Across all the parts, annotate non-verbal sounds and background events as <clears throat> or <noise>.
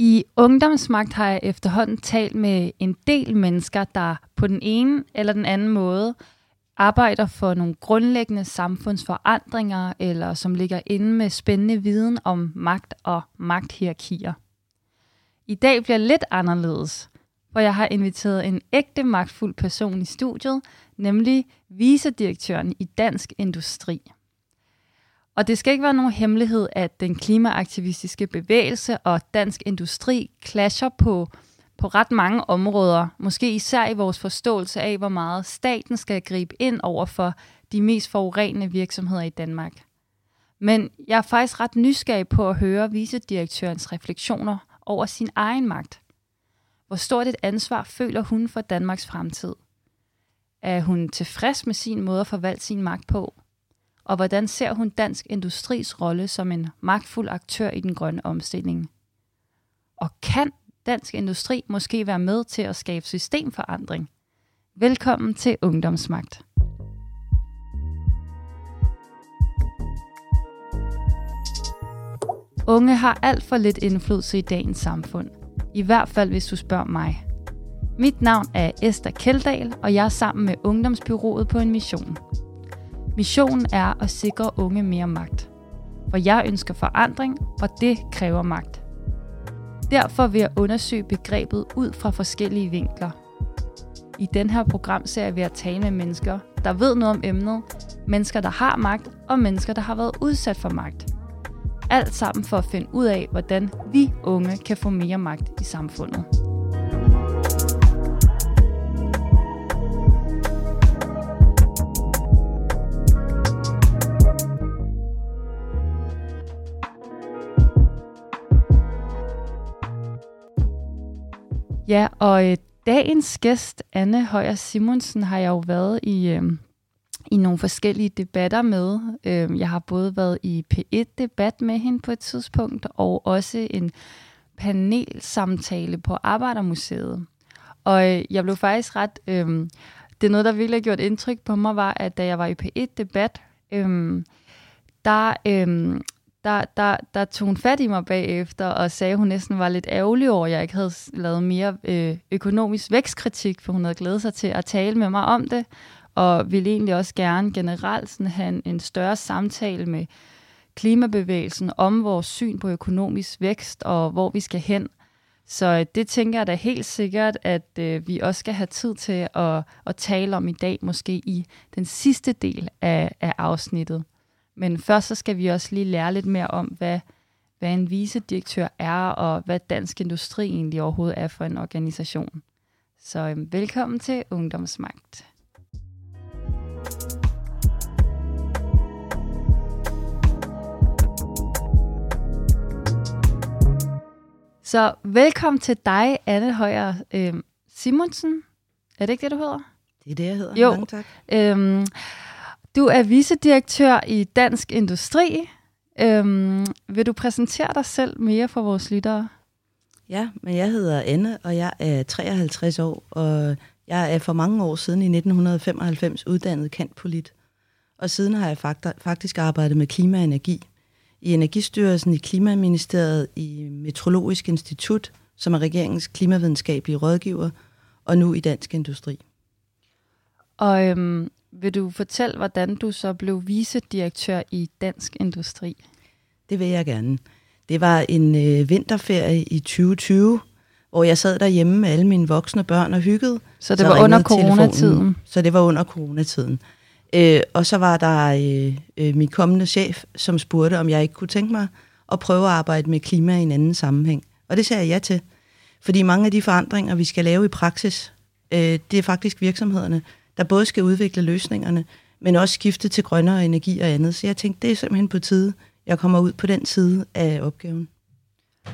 I Ungdomsmagt har jeg efterhånden talt med en del mennesker, der på den ene eller den anden måde arbejder for nogle grundlæggende samfundsforandringer, eller som ligger inde med spændende viden om magt og magthierarkier. I dag bliver lidt anderledes, hvor jeg har inviteret en ægte magtfuld person i studiet, nemlig vicedirektøren i Dansk Industri. Og det skal ikke være nogen hemmelighed, at den klimaaktivistiske bevægelse og dansk industri clasher på, på ret mange områder. Måske især i vores forståelse af, hvor meget staten skal gribe ind over for de mest forurenende virksomheder i Danmark. Men jeg er faktisk ret nysgerrig på at høre vicedirektørens refleksioner over sin egen magt. Hvor stort et ansvar føler hun for Danmarks fremtid? Er hun tilfreds med sin måde at forvalte sin magt på? Og hvordan ser hun dansk industris rolle som en magtfuld aktør i den grønne omstilling? Og kan dansk industri måske være med til at skabe systemforandring? Velkommen til Ungdomsmagt. Unge har alt for lidt indflydelse i dagens samfund. I hvert fald, hvis du spørger mig. Mit navn er Esther Keldahl, og jeg er sammen med Ungdomsbyrået på en mission – Missionen er at sikre unge mere magt. For jeg ønsker forandring, og det kræver magt. Derfor vil jeg undersøge begrebet ud fra forskellige vinkler. I den her programserie vil jeg at tale med mennesker, der ved noget om emnet, mennesker, der har magt, og mennesker, der har været udsat for magt. Alt sammen for at finde ud af, hvordan vi unge kan få mere magt i samfundet. Ja, og øh, dagens gæst, Anne Højer Simonsen, har jeg jo været i, øh, i nogle forskellige debatter med. Øh, jeg har både været i P1-debat med hende på et tidspunkt, og også en panelsamtale på Arbejdermuseet. Og øh, jeg blev faktisk ret... Øh, det er noget, der virkelig har gjort indtryk på mig, var, at da jeg var i P1-debat, øh, der, øh, der, der, der tog hun fat i mig bagefter og sagde, at hun næsten var lidt ærgerlig over, at jeg ikke havde lavet mere øh, økonomisk vækstkritik, for hun havde glædet sig til at tale med mig om det, og ville egentlig også gerne generelt sådan have en, en større samtale med klimabevægelsen om vores syn på økonomisk vækst og hvor vi skal hen. Så øh, det tænker jeg da helt sikkert, at øh, vi også skal have tid til at, at tale om i dag, måske i den sidste del af, af afsnittet. Men først så skal vi også lige lære lidt mere om, hvad, hvad en visedirektør er, og hvad Dansk Industri egentlig overhovedet er for en organisation. Så øhm, velkommen til Ungdomsmagt. Så velkommen til dig, Anne Højer øhm, Simonsen. Er det ikke det, du hedder? Det er det, jeg hedder. Jo. Mange tak. Øhm, du er vicedirektør i Dansk Industri. Øhm, vil du præsentere dig selv mere for vores lyttere? Ja, men jeg hedder Anne, og jeg er 53 år, og jeg er for mange år siden i 1995 uddannet kantpolit. Og siden har jeg faktisk arbejdet med klima og energi. I Energistyrelsen, i Klimaministeriet, i Metrologisk Institut, som er regeringens klimavidenskabelige rådgiver, og nu i Dansk Industri. Og øhm, vil du fortælle, hvordan du så blev vicedirektør i Dansk Industri? Det vil jeg gerne. Det var en øh, vinterferie i 2020, hvor jeg sad derhjemme med alle mine voksne børn og hyggede. Så det så var under coronatiden? Så det var under coronatiden. Øh, og så var der øh, øh, min kommende chef, som spurgte, om jeg ikke kunne tænke mig at prøve at arbejde med klima i en anden sammenhæng. Og det sagde jeg ja til. Fordi mange af de forandringer, vi skal lave i praksis, øh, det er faktisk virksomhederne, der både skal udvikle løsningerne, men også skifte til grønnere energi og andet. Så jeg tænkte, det er simpelthen på tide, jeg kommer ud på den side af opgaven.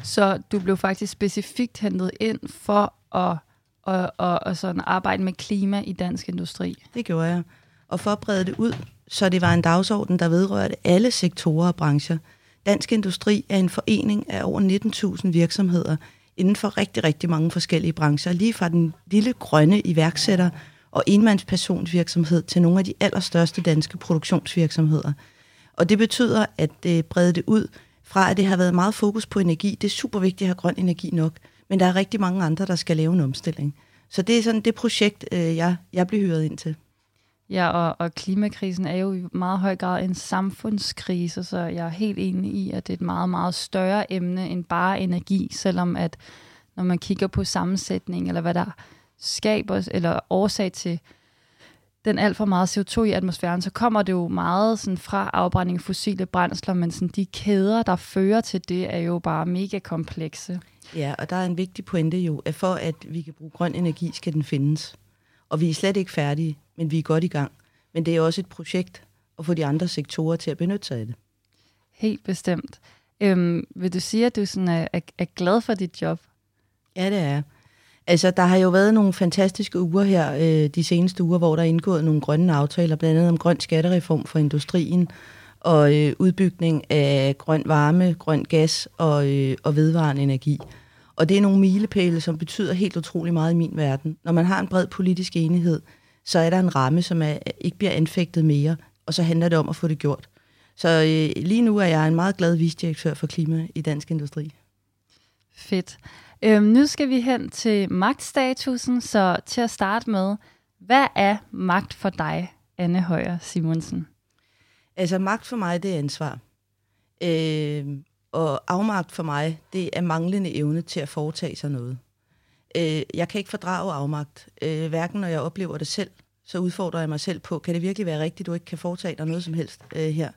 Så du blev faktisk specifikt hentet ind for at, at, at, at sådan arbejde med klima i dansk industri? Det gjorde jeg. Og for at brede det ud, så det var en dagsorden, der vedrørte alle sektorer og brancher. Dansk Industri er en forening af over 19.000 virksomheder inden for rigtig, rigtig mange forskellige brancher. Lige fra den lille grønne iværksætter, og enmandspersonsvirksomhed til nogle af de allerstørste danske produktionsvirksomheder. Og det betyder, at øh, brede det ud fra at det har været meget fokus på energi. Det er super vigtigt at have grøn energi nok, men der er rigtig mange andre, der skal lave en omstilling. Så det er sådan det projekt, øh, jeg, jeg bliver hyret ind til. Ja, og, og klimakrisen er jo i meget høj grad en samfundskrise, så jeg er helt enig i, at det er et meget, meget større emne end bare energi, selvom at når man kigger på sammensætning, eller hvad der skaber, eller årsag til den alt for meget CO2 i atmosfæren, så kommer det jo meget sådan fra afbrænding af fossile brændsler, men sådan de kæder, der fører til det, er jo bare mega komplekse. Ja, og der er en vigtig pointe jo, at for at vi kan bruge grøn energi, skal den findes. Og vi er slet ikke færdige, men vi er godt i gang. Men det er også et projekt at få de andre sektorer til at benytte sig af det. Helt bestemt. Øhm, vil du sige, at du sådan er, er, er glad for dit job? Ja, det er Altså, der har jo været nogle fantastiske uger her, øh, de seneste uger, hvor der er indgået nogle grønne aftaler, blandt andet om grøn skattereform for industrien, og øh, udbygning af grøn varme, grøn gas og, øh, og vedvarende energi. Og det er nogle milepæle, som betyder helt utrolig meget i min verden. Når man har en bred politisk enighed, så er der en ramme, som er, ikke bliver anfægtet mere, og så handler det om at få det gjort. Så øh, lige nu er jeg en meget glad visdirektør for klima i Dansk Industri. Fedt. Øhm, nu skal vi hen til magtstatusen, så til at starte med, hvad er magt for dig, Anne Højer Simonsen? Altså magt for mig, det er ansvar. Øh, og afmagt for mig, det er manglende evne til at foretage sig noget. Øh, jeg kan ikke fordrage afmagt. Øh, hverken når jeg oplever det selv, så udfordrer jeg mig selv på, kan det virkelig være rigtigt, du ikke kan foretage dig noget som helst øh, her?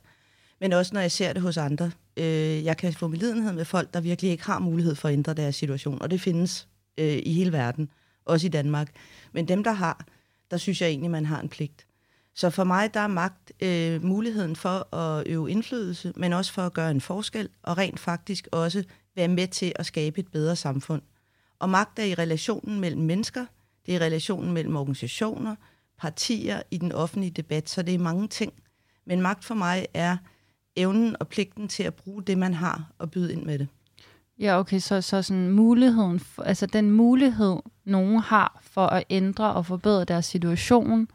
Men også når jeg ser det hos andre. Øh, jeg kan få medlidenhed med folk, der virkelig ikke har mulighed for at ændre deres situation, og det findes øh, i hele verden, også i Danmark. Men dem, der har, der synes jeg egentlig, man har en pligt. Så for mig, der er magt øh, muligheden for at øve indflydelse, men også for at gøre en forskel, og rent faktisk også være med til at skabe et bedre samfund. Og magt er i relationen mellem mennesker, det er i relationen mellem organisationer, partier i den offentlige debat, så det er mange ting. Men magt for mig er evnen og pligten til at bruge det, man har, og byde ind med det. Ja, okay, så, så sådan muligheden, for, altså den mulighed, nogen har for at ændre og forbedre deres situation,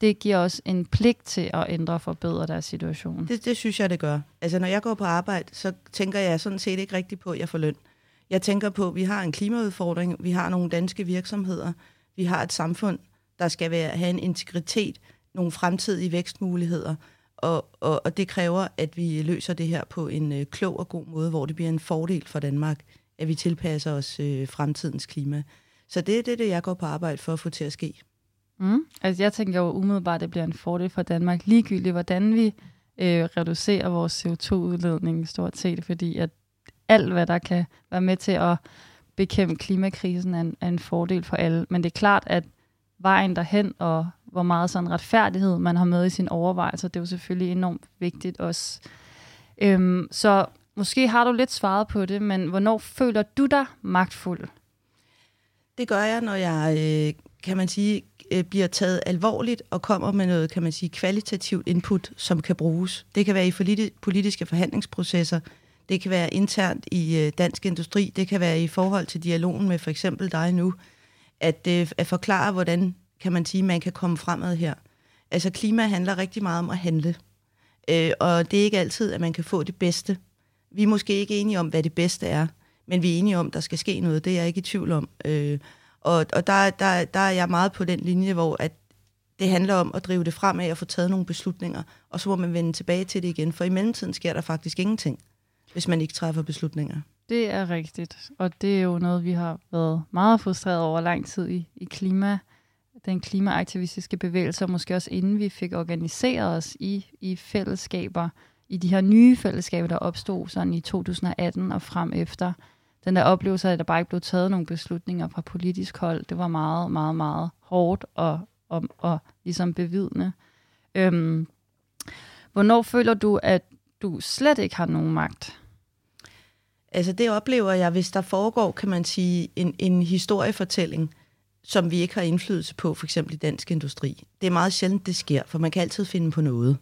det giver os en pligt til at ændre og forbedre deres situation. Det, det synes jeg, det gør. Altså, når jeg går på arbejde, så tænker jeg sådan set ikke rigtigt på, at jeg får løn. Jeg tænker på, at vi har en klimaudfordring, vi har nogle danske virksomheder, vi har et samfund, der skal være, have en integritet, nogle fremtidige vækstmuligheder – og, og, og det kræver, at vi løser det her på en øh, klog og god måde, hvor det bliver en fordel for Danmark, at vi tilpasser os øh, fremtidens klima. Så det er det, det, jeg går på arbejde for at få til at ske. Mm. Altså jeg tænker jo umiddelbart, at det bliver en fordel for Danmark, ligegyldigt hvordan vi øh, reducerer vores CO2-udledning stort set, fordi at alt, hvad der kan være med til at bekæmpe klimakrisen, er en, er en fordel for alle. Men det er klart, at vejen derhen og hvor meget sådan retfærdighed man har med i sine overvejelser. Det er jo selvfølgelig enormt vigtigt også. Øhm, så måske har du lidt svaret på det, men hvornår føler du dig magtfuld? Det gør jeg, når jeg, øh, kan man sige, øh, bliver taget alvorligt og kommer med noget, kan man sige, kvalitativt input, som kan bruges. Det kan være i politiske forhandlingsprocesser, det kan være internt i øh, dansk industri, det kan være i forhold til dialogen med for eksempel dig nu, at, øh, at forklare, hvordan kan man sige, man kan komme fremad her. Altså klima handler rigtig meget om at handle. Øh, og det er ikke altid, at man kan få det bedste. Vi er måske ikke enige om, hvad det bedste er, men vi er enige om, at der skal ske noget. Det er jeg ikke i tvivl om. Øh, og og der, der, der er jeg meget på den linje, hvor at det handler om at drive det fremad og få taget nogle beslutninger, og så må man vende tilbage til det igen, for i mellemtiden sker der faktisk ingenting, hvis man ikke træffer beslutninger. Det er rigtigt, og det er jo noget, vi har været meget frustreret over lang tid i, i klima den klimaaktivistiske bevægelse, og måske også inden vi fik organiseret os i, i fællesskaber, i de her nye fællesskaber, der opstod sådan i 2018 og frem efter. Den der oplevelse af, at der bare ikke blev taget nogle beslutninger fra politisk hold, det var meget, meget, meget hårdt og, og, og ligesom bevidende. Øhm, hvornår føler du, at du slet ikke har nogen magt? Altså det oplever jeg, hvis der foregår, kan man sige, en, en historiefortælling, som vi ikke har indflydelse på, for eksempel i dansk industri. Det er meget sjældent, det sker, for man kan altid finde på noget.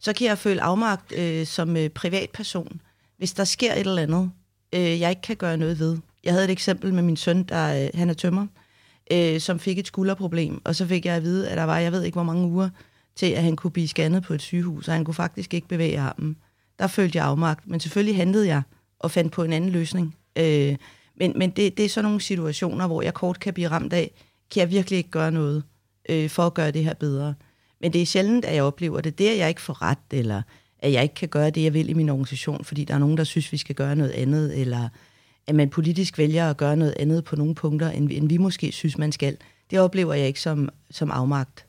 Så kan jeg føle afmagt øh, som øh, privatperson, hvis der sker et eller andet, øh, jeg ikke kan gøre noget ved. Jeg havde et eksempel med min søn, der øh, han er tømmer, øh, som fik et skulderproblem, og så fik jeg at vide, at der var, jeg ved ikke hvor mange uger, til at han kunne blive scannet på et sygehus, og han kunne faktisk ikke bevæge armen. der følte jeg afmagt. Men selvfølgelig handlede jeg og fandt på en anden løsning. Øh, men men det, det er sådan nogle situationer, hvor jeg kort kan blive ramt af, kan jeg virkelig ikke gøre noget øh, for at gøre det her bedre. Men det er sjældent, at jeg oplever det. Det, at jeg ikke får ret, eller at jeg ikke kan gøre det, jeg vil i min organisation, fordi der er nogen, der synes, vi skal gøre noget andet, eller at man politisk vælger at gøre noget andet på nogle punkter, end, end vi måske synes, man skal. Det oplever jeg ikke som, som afmagt.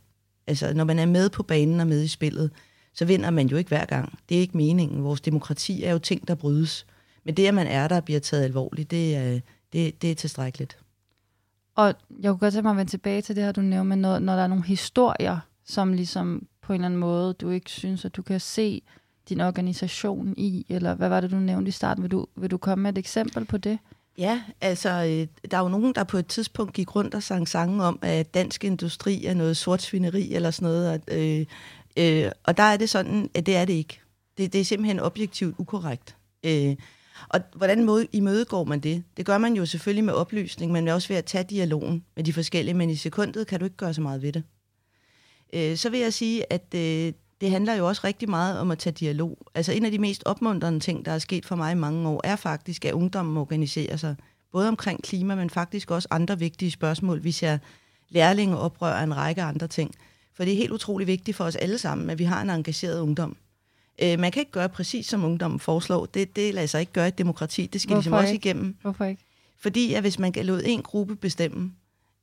Altså, når man er med på banen og med i spillet, så vinder man jo ikke hver gang. Det er ikke meningen. Vores demokrati er jo ting, der brydes. Men det, at man er der og bliver taget alvorligt, det er, det, det er tilstrækkeligt. Og jeg kunne godt tænke mig at vende tilbage til det her, du nævner, men når, når der er nogle historier, som ligesom på en eller anden måde, du ikke synes, at du kan se din organisation i, eller hvad var det, du nævnte i starten? Vil du, vil du komme med et eksempel på det? Ja, altså, øh, der er jo nogen, der på et tidspunkt gik rundt og sang sange om, at dansk industri er noget sortsvineri eller sådan noget, og, øh, øh, og der er det sådan, at det er det ikke. Det, det er simpelthen objektivt ukorrekt. Øh, og hvordan imødegår man det? Det gør man jo selvfølgelig med oplysning, men også ved at tage dialogen med de forskellige, men i sekundet kan du ikke gøre så meget ved det. Øh, så vil jeg sige, at øh, det handler jo også rigtig meget om at tage dialog. Altså en af de mest opmuntrende ting, der er sket for mig i mange år, er faktisk, at ungdommen organiserer sig. Både omkring klima, men faktisk også andre vigtige spørgsmål. hvis jeg lærlinge oprører en række andre ting. For det er helt utrolig vigtigt for os alle sammen, at vi har en engageret ungdom. Øh, man kan ikke gøre præcis som ungdommen foreslår. Det, det lader sig ikke gøre i et demokrati. Det skal Hvorfor ligesom også ikke? igennem. Hvorfor ikke? Fordi at hvis man kan lade en gruppe bestemme,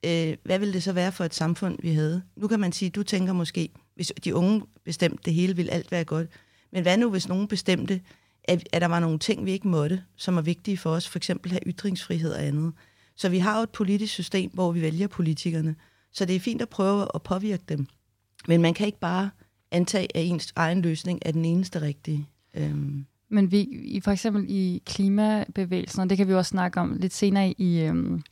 øh, hvad ville det så være for et samfund, vi havde? Nu kan man sige, du tænker måske, hvis de unge bestemte det hele, ville alt være godt. Men hvad nu, hvis nogen bestemte, at, at der var nogle ting, vi ikke måtte, som er vigtige for os, for eksempel have ytringsfrihed og andet. Så vi har jo et politisk system, hvor vi vælger politikerne. Så det er fint at prøve at påvirke dem. Men man kan ikke bare antage, at ens egen løsning er den eneste rigtige. Øhm. Men vi, i, for eksempel i klimabevægelsen, og det kan vi også snakke om lidt senere i, øhm,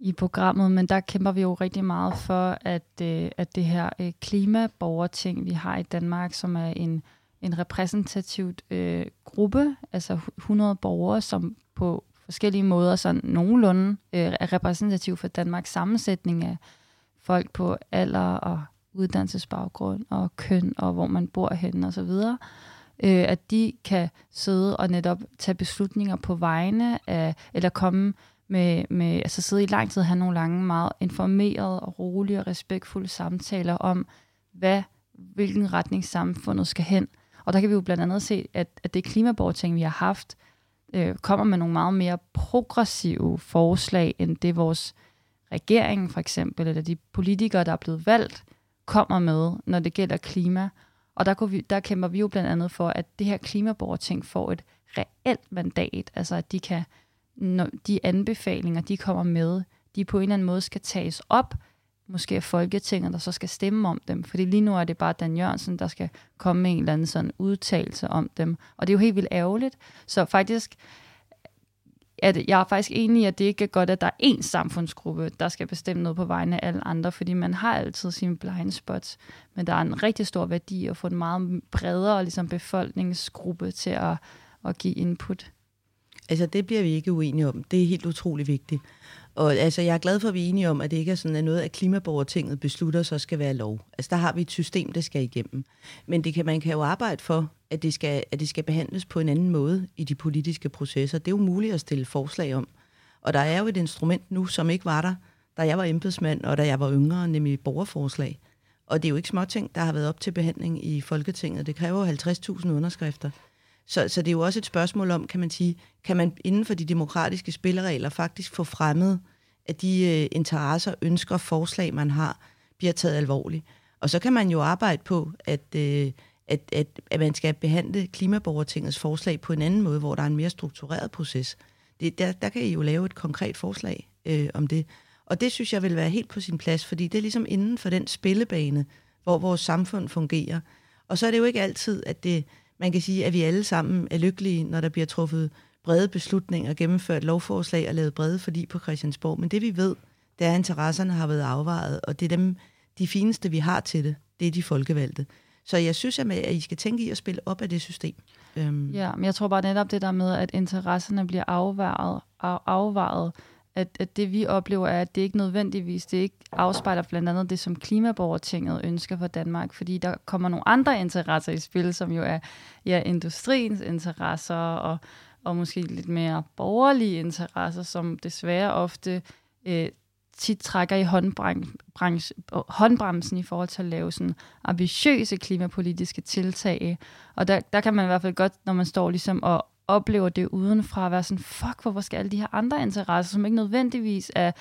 i programmet, men der kæmper vi jo rigtig meget for, at, øh, at det her øh, klimaborgerting, vi har i Danmark, som er en, en repræsentativt øh, gruppe, altså 100 borgere, som på forskellige måder sådan nogenlunde øh, er repræsentativ for Danmarks sammensætning af folk på alder og uddannelsesbaggrund og køn og hvor man bor henne osv., øh, at de kan sidde og netop tage beslutninger på vegne af, eller komme med, med, altså sidde i lang tid og have nogle lange, meget informerede og rolige og respektfulde samtaler om, hvad, hvilken retning samfundet skal hen. Og der kan vi jo blandt andet se, at, at det klimaborting, vi har haft, øh, kommer med nogle meget mere progressive forslag, end det vores regering for eksempel, eller de politikere, der er blevet valgt, kommer med, når det gælder klima. Og der, kunne vi, der kæmper vi jo blandt andet for, at det her klimaborgerting får et reelt mandat, altså at de kan, når de anbefalinger, de kommer med, de på en eller anden måde skal tages op, måske af Folketinget, der så skal stemme om dem. Fordi lige nu er det bare Dan Jørgensen, der skal komme med en eller anden sådan udtalelse om dem. Og det er jo helt vildt ærgerligt. Så faktisk at jeg er faktisk enig i, at det ikke er godt, at der er én samfundsgruppe, der skal bestemme noget på vegne af alle andre, fordi man har altid sine blind spots, men der er en rigtig stor værdi at få en meget bredere ligesom, befolkningsgruppe til at, at give input. Altså, det bliver vi ikke uenige om. Det er helt utrolig vigtigt. Og altså, jeg er glad for, at vi er enige om, at det ikke er sådan, at noget af klimaborgertinget beslutter, så skal være lov. Altså, der har vi et system, der skal igennem. Men det kan, man kan jo arbejde for, at det, skal, at det skal behandles på en anden måde i de politiske processer. Det er jo muligt at stille forslag om. Og der er jo et instrument nu, som ikke var der, da jeg var embedsmand, og da jeg var yngre, nemlig borgerforslag. Og det er jo ikke småting, der har været op til behandling i Folketinget. Det kræver 50.000 underskrifter. Så, så det er jo også et spørgsmål om, kan man sige, kan man inden for de demokratiske spilleregler faktisk få fremmet, at de øh, interesser, ønsker, forslag, man har, bliver taget alvorligt. Og så kan man jo arbejde på, at, øh, at, at, at man skal behandle klimaborgertingets forslag på en anden måde, hvor der er en mere struktureret proces. Det, der, der kan I jo lave et konkret forslag øh, om det. Og det synes jeg vil være helt på sin plads, fordi det er ligesom inden for den spillebane, hvor vores samfund fungerer. Og så er det jo ikke altid, at det man kan sige, at vi alle sammen er lykkelige, når der bliver truffet brede beslutninger, gennemført lovforslag og lavet brede forlig på Christiansborg. Men det vi ved, det er, at interesserne har været afvejet, og det er dem, de fineste, vi har til det, det er de folkevalgte. Så jeg synes, at I skal tænke i at spille op af det system. Øhm. Ja, men jeg tror bare netop det der med, at interesserne bliver afvejet, af, afvejet at, at det vi oplever er, at det ikke nødvendigvis, det ikke afspejler blandt andet det, som Klimaborgertinget ønsker for Danmark, fordi der kommer nogle andre interesser i spil, som jo er ja, industriens interesser og, og måske lidt mere borgerlige interesser, som desværre ofte øh, tit trækker i håndbremsen i forhold til at lave sådan ambitiøse klimapolitiske tiltag. Og der, der kan man i hvert fald godt, når man står ligesom og oplever det udenfra, at være sådan, fuck, hvorfor skal alle de her andre interesser, som ikke nødvendigvis er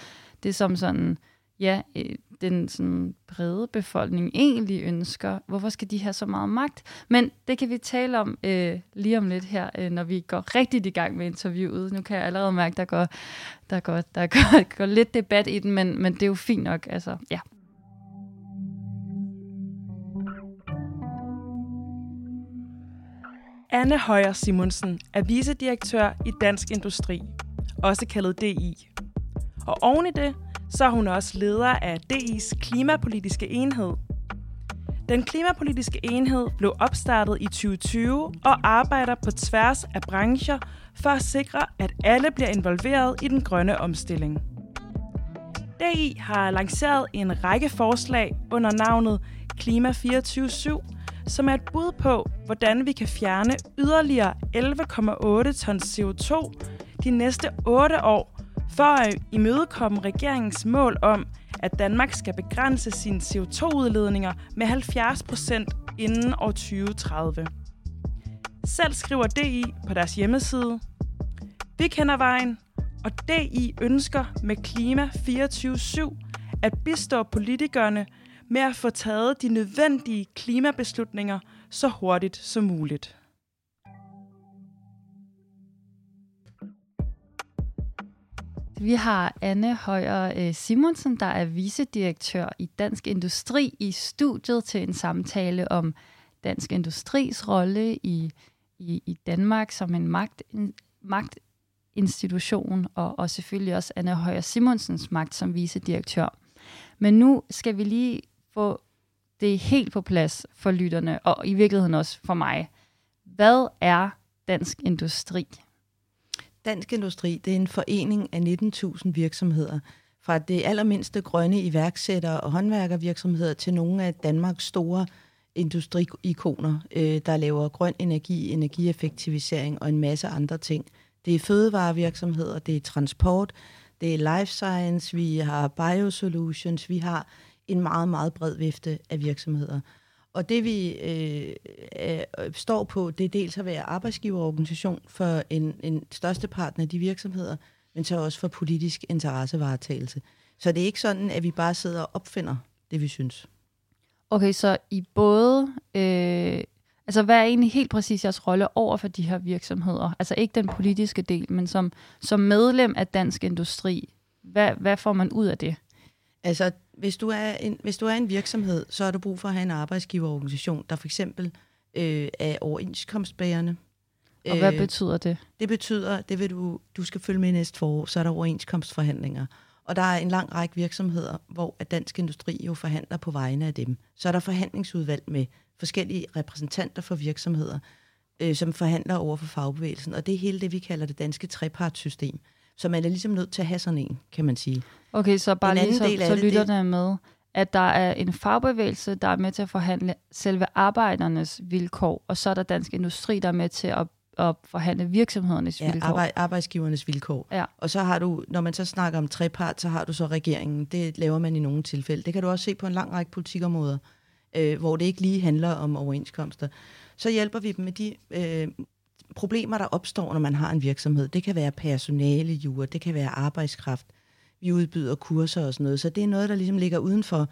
det, som sådan, ja, øh, den sådan brede befolkning egentlig ønsker. Hvorfor skal de have så meget magt? Men det kan vi tale om øh, lige om lidt her, øh, når vi går rigtigt i gang med interviewet. Nu kan jeg allerede mærke, der går, der går, der går, <laughs> går lidt debat i den, men, men det er jo fint nok. Altså, ja. Anne Højer Simonsen er vicedirektør i Dansk Industri, også kaldet DI. Og oven i det, så er hun også leder af DI's klimapolitiske enhed. Den klimapolitiske enhed blev opstartet i 2020 og arbejder på tværs af brancher for at sikre, at alle bliver involveret i den grønne omstilling. DI har lanceret en række forslag under navnet Klima 24 som er et bud på, hvordan vi kan fjerne yderligere 11,8 tons CO2 de næste 8 år, for at imødekomme regeringens mål om, at Danmark skal begrænse sine CO2-udledninger med 70 procent inden år 2030. Selv skriver DI på deres hjemmeside, Vi kender vejen, og DI ønsker med Klima 24 at bistå politikerne med at få taget de nødvendige klimabeslutninger så hurtigt som muligt. Vi har Anne Højer øh, Simonsen, der er vicedirektør i Dansk Industri i studiet til en samtale om Dansk Industris rolle i, i, i Danmark som en magt, magtinstitution, og, og selvfølgelig også Anne Højer Simonsens magt som vicedirektør. Men nu skal vi lige få det helt på plads for lytterne, og i virkeligheden også for mig. Hvad er Dansk Industri? Dansk Industri det er en forening af 19.000 virksomheder, fra det allermindste grønne iværksættere og håndværkervirksomheder til nogle af Danmarks store industriikoner, øh, der laver grøn energi, energieffektivisering og en masse andre ting. Det er fødevarevirksomheder, det er transport, det er life science, vi har biosolutions, vi har en meget, meget bred vifte af virksomheder. Og det vi øh, øh, står på, det er dels at være arbejdsgiverorganisation for en, en største part af de virksomheder, men så også for politisk interessevaretagelse. Så det er ikke sådan, at vi bare sidder og opfinder det, vi synes. Okay, så i både... Øh, altså, hvad er egentlig helt præcis jeres rolle over for de her virksomheder? Altså ikke den politiske del, men som, som medlem af Dansk Industri. Hvad, hvad får man ud af det? Altså, hvis du, er en, hvis du er en virksomhed, så har du brug for at have en arbejdsgiverorganisation, der for eksempel øh, er overenskomstbærende. Og hvad øh, betyder det? Det betyder, det vil du, du skal følge med næste forår, så er der overenskomstforhandlinger. Og der er en lang række virksomheder, hvor at dansk industri jo forhandler på vegne af dem. Så er der forhandlingsudvalg med forskellige repræsentanter for virksomheder, øh, som forhandler over for fagbevægelsen. Og det er hele det, vi kalder det danske trepartssystem. Så man er ligesom nødt til at have sådan en, kan man sige. Okay, så bare lige så, så lytter det, med, at der er en fagbevægelse, der er med til at forhandle selve arbejdernes vilkår, og så er der dansk industri, der er med til at at forhandle virksomhedernes ja, vilkår. Arbejde, arbejdsgivernes vilkår. Ja. Og så har du, når man så snakker om trepart, så har du så regeringen. Det laver man i nogle tilfælde. Det kan du også se på en lang række politikområder, øh, hvor det ikke lige handler om overenskomster. Så hjælper vi dem med de øh, problemer, der opstår, når man har en virksomhed. Det kan være personale, jure, det kan være arbejdskraft. Vi udbyder kurser og sådan noget. Så det er noget, der ligesom ligger udenfor,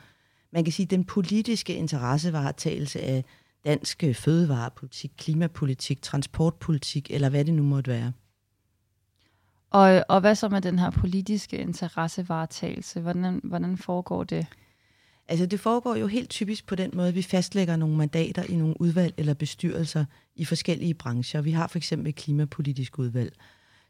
man kan sige, den politiske interessevaretagelse af dansk øh, fødevarepolitik, klimapolitik, transportpolitik, eller hvad det nu måtte være. Og, og hvad så med den her politiske interessevaretagelse? Hvordan, hvordan foregår det? Altså det foregår jo helt typisk på den måde, at vi fastlægger nogle mandater i nogle udvalg eller bestyrelser i forskellige brancher. Vi har for eksempel et klimapolitisk udvalg.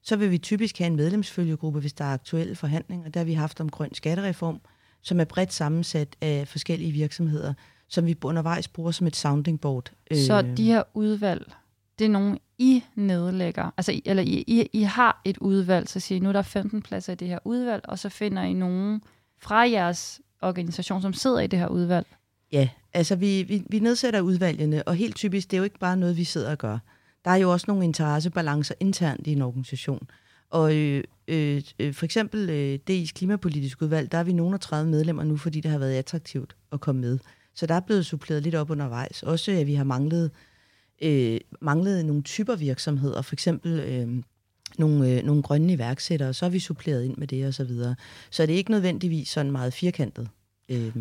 Så vil vi typisk have en medlemsfølgegruppe, hvis der er aktuelle forhandlinger. Der har vi haft om grøn skattereform, som er bredt sammensat af forskellige virksomheder, som vi undervejs bruger som et sounding board. Så de her udvalg, det er nogen, I nedlægger, altså eller I, I, I har et udvalg, så siger I, nu er der 15 pladser i det her udvalg, og så finder I nogen fra jeres organisation, som sidder i det her udvalg. Ja, altså vi, vi, vi nedsætter udvalgene, og helt typisk, det er jo ikke bare noget, vi sidder og gør. Der er jo også nogle interessebalancer internt i en organisation. Og øh, øh, øh for eksempel øh, DI's klimapolitiske udvalg, der er vi nogen af 30 medlemmer nu, fordi det har været attraktivt at komme med. Så der er blevet suppleret lidt op undervejs. Også at vi har manglet, øh, manglet nogle typer virksomheder, for eksempel øh, nogle, øh, nogle grønne iværksættere, så har vi suppleret ind med det og så videre. Så det er ikke nødvendigvis sådan meget firkantet. Øh.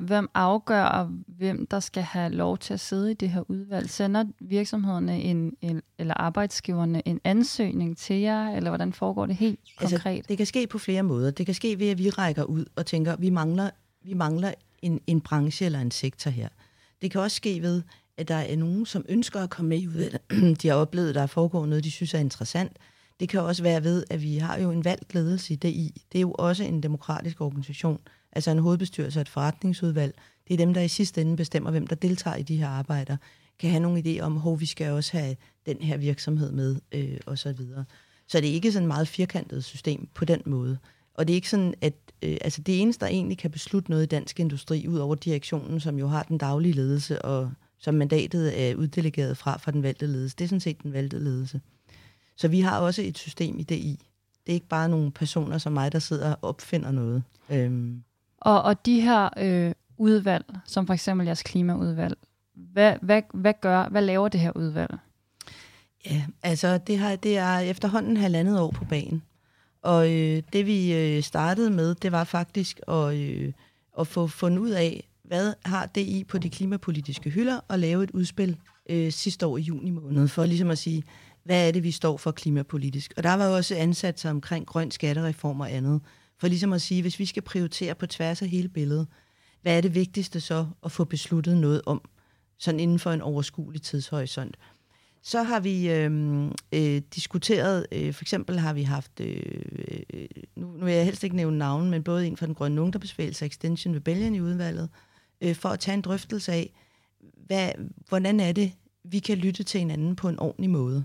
Hvem afgør, hvem der skal have lov til at sidde i det her udvalg? Sender virksomhederne en, en, eller arbejdsgiverne en ansøgning til jer, eller hvordan foregår det helt altså, konkret? Det kan ske på flere måder. Det kan ske ved, at vi rækker ud og tænker, vi mangler, vi mangler en, en branche eller en sektor her. Det kan også ske ved, at der er nogen, som ønsker at komme med i udvalget. <clears throat> De har oplevet, at der foregår noget, de synes er interessant. Det kan også være ved, at vi har jo en valgt ledelse i DI. Det er jo også en demokratisk organisation, altså en hovedbestyrelse og et forretningsudvalg. Det er dem, der i sidste ende bestemmer, hvem der deltager i de her arbejder. Kan have nogle idéer om, hvor vi skal også have den her virksomhed med, øh, og så videre. Så det er ikke sådan et meget firkantet system på den måde. Og det er ikke sådan, at øh, altså det eneste, der egentlig kan beslutte noget i dansk industri, ud over direktionen, som jo har den daglige ledelse, og som mandatet er uddelegeret fra fra den valgte ledelse, det er sådan set den valgte ledelse. Så vi har også et system i DI. Det er ikke bare nogle personer som mig, der sidder og opfinder noget. Øhm. Og, og de her øh, udvalg, som for eksempel jeres klimaudvalg, hvad, hvad, hvad gør, hvad laver det her udvalg? Ja, altså det, har, det er efterhånden halvandet år på banen. Og øh, det vi øh, startede med, det var faktisk at, øh, at få fundet ud af, hvad har DI på de klimapolitiske hylder, og lave et udspil øh, sidste år i juni måned, for ligesom at sige, hvad er det, vi står for klimapolitisk. Og der var jo også ansat omkring grøn skattereform og andet, for ligesom at sige, hvis vi skal prioritere på tværs af hele billedet, hvad er det vigtigste så at få besluttet noget om, sådan inden for en overskuelig tidshorisont. Så har vi øh, øh, diskuteret, øh, for eksempel har vi haft, øh, øh nu, nu vil jeg helst ikke nævne navnen, men både en fra den grønne ungdomsbevægelse Extension Rebellion i udvalget, øh, for at tage en drøftelse af, hvad, hvordan er det, vi kan lytte til hinanden på en ordentlig måde.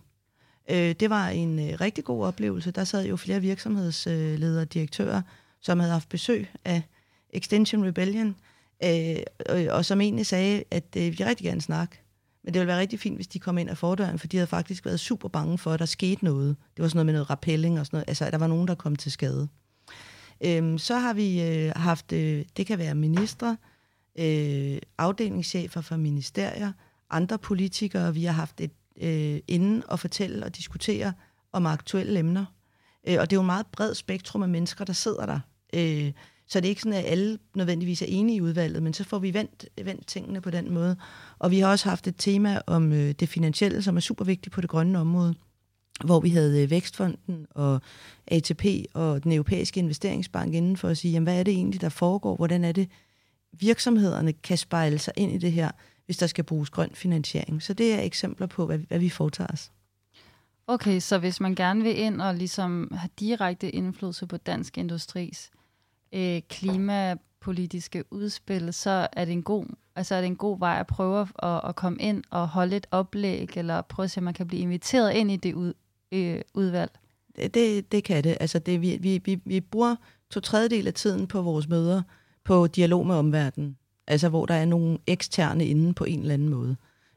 Øh, det var en øh, rigtig god oplevelse. Der sad jo flere virksomhedsledere øh, og direktører, som havde haft besøg af Extension Rebellion, øh, og, og som egentlig sagde, at øh, vi rigtig gerne snakke men det ville være rigtig fint, hvis de kom ind af fordøren, for de havde faktisk været super bange for, at der skete noget. Det var sådan noget med noget rappelling og sådan noget. Altså, at der var nogen, der kom til skade. Øhm, så har vi øh, haft, øh, det kan være ministre, øh, afdelingschefer fra ministerier, andre politikere. Vi har haft et øh, inden og fortælle og diskutere om aktuelle emner. Øh, og det er jo et meget bredt spektrum af mennesker, der sidder der. Øh, så det er ikke sådan, at alle nødvendigvis er enige i udvalget, men så får vi vendt, vendt tingene på den måde. Og vi har også haft et tema om øh, det finansielle, som er super vigtigt på det grønne område, hvor vi havde øh, Vækstfonden og ATP og den europæiske investeringsbank inden for at sige, jamen, hvad er det egentlig, der foregår? Hvordan er det, virksomhederne kan spejle sig ind i det her, hvis der skal bruges grøn finansiering? Så det er eksempler på, hvad, hvad vi foretager os. Okay, så hvis man gerne vil ind og ligesom have direkte indflydelse på dansk industris øh, klimapolitiske udspil, så er det en god, altså er det en god vej at prøve at, at komme ind og holde et oplæg, eller prøve at se, om man kan blive inviteret ind i det ud, øh, udvalg. Det, det, kan det. Altså det, vi, vi, vi, vi bruger to tredjedel af tiden på vores møder på dialog med omverdenen. Altså hvor der er nogle eksterne inde på en eller anden måde.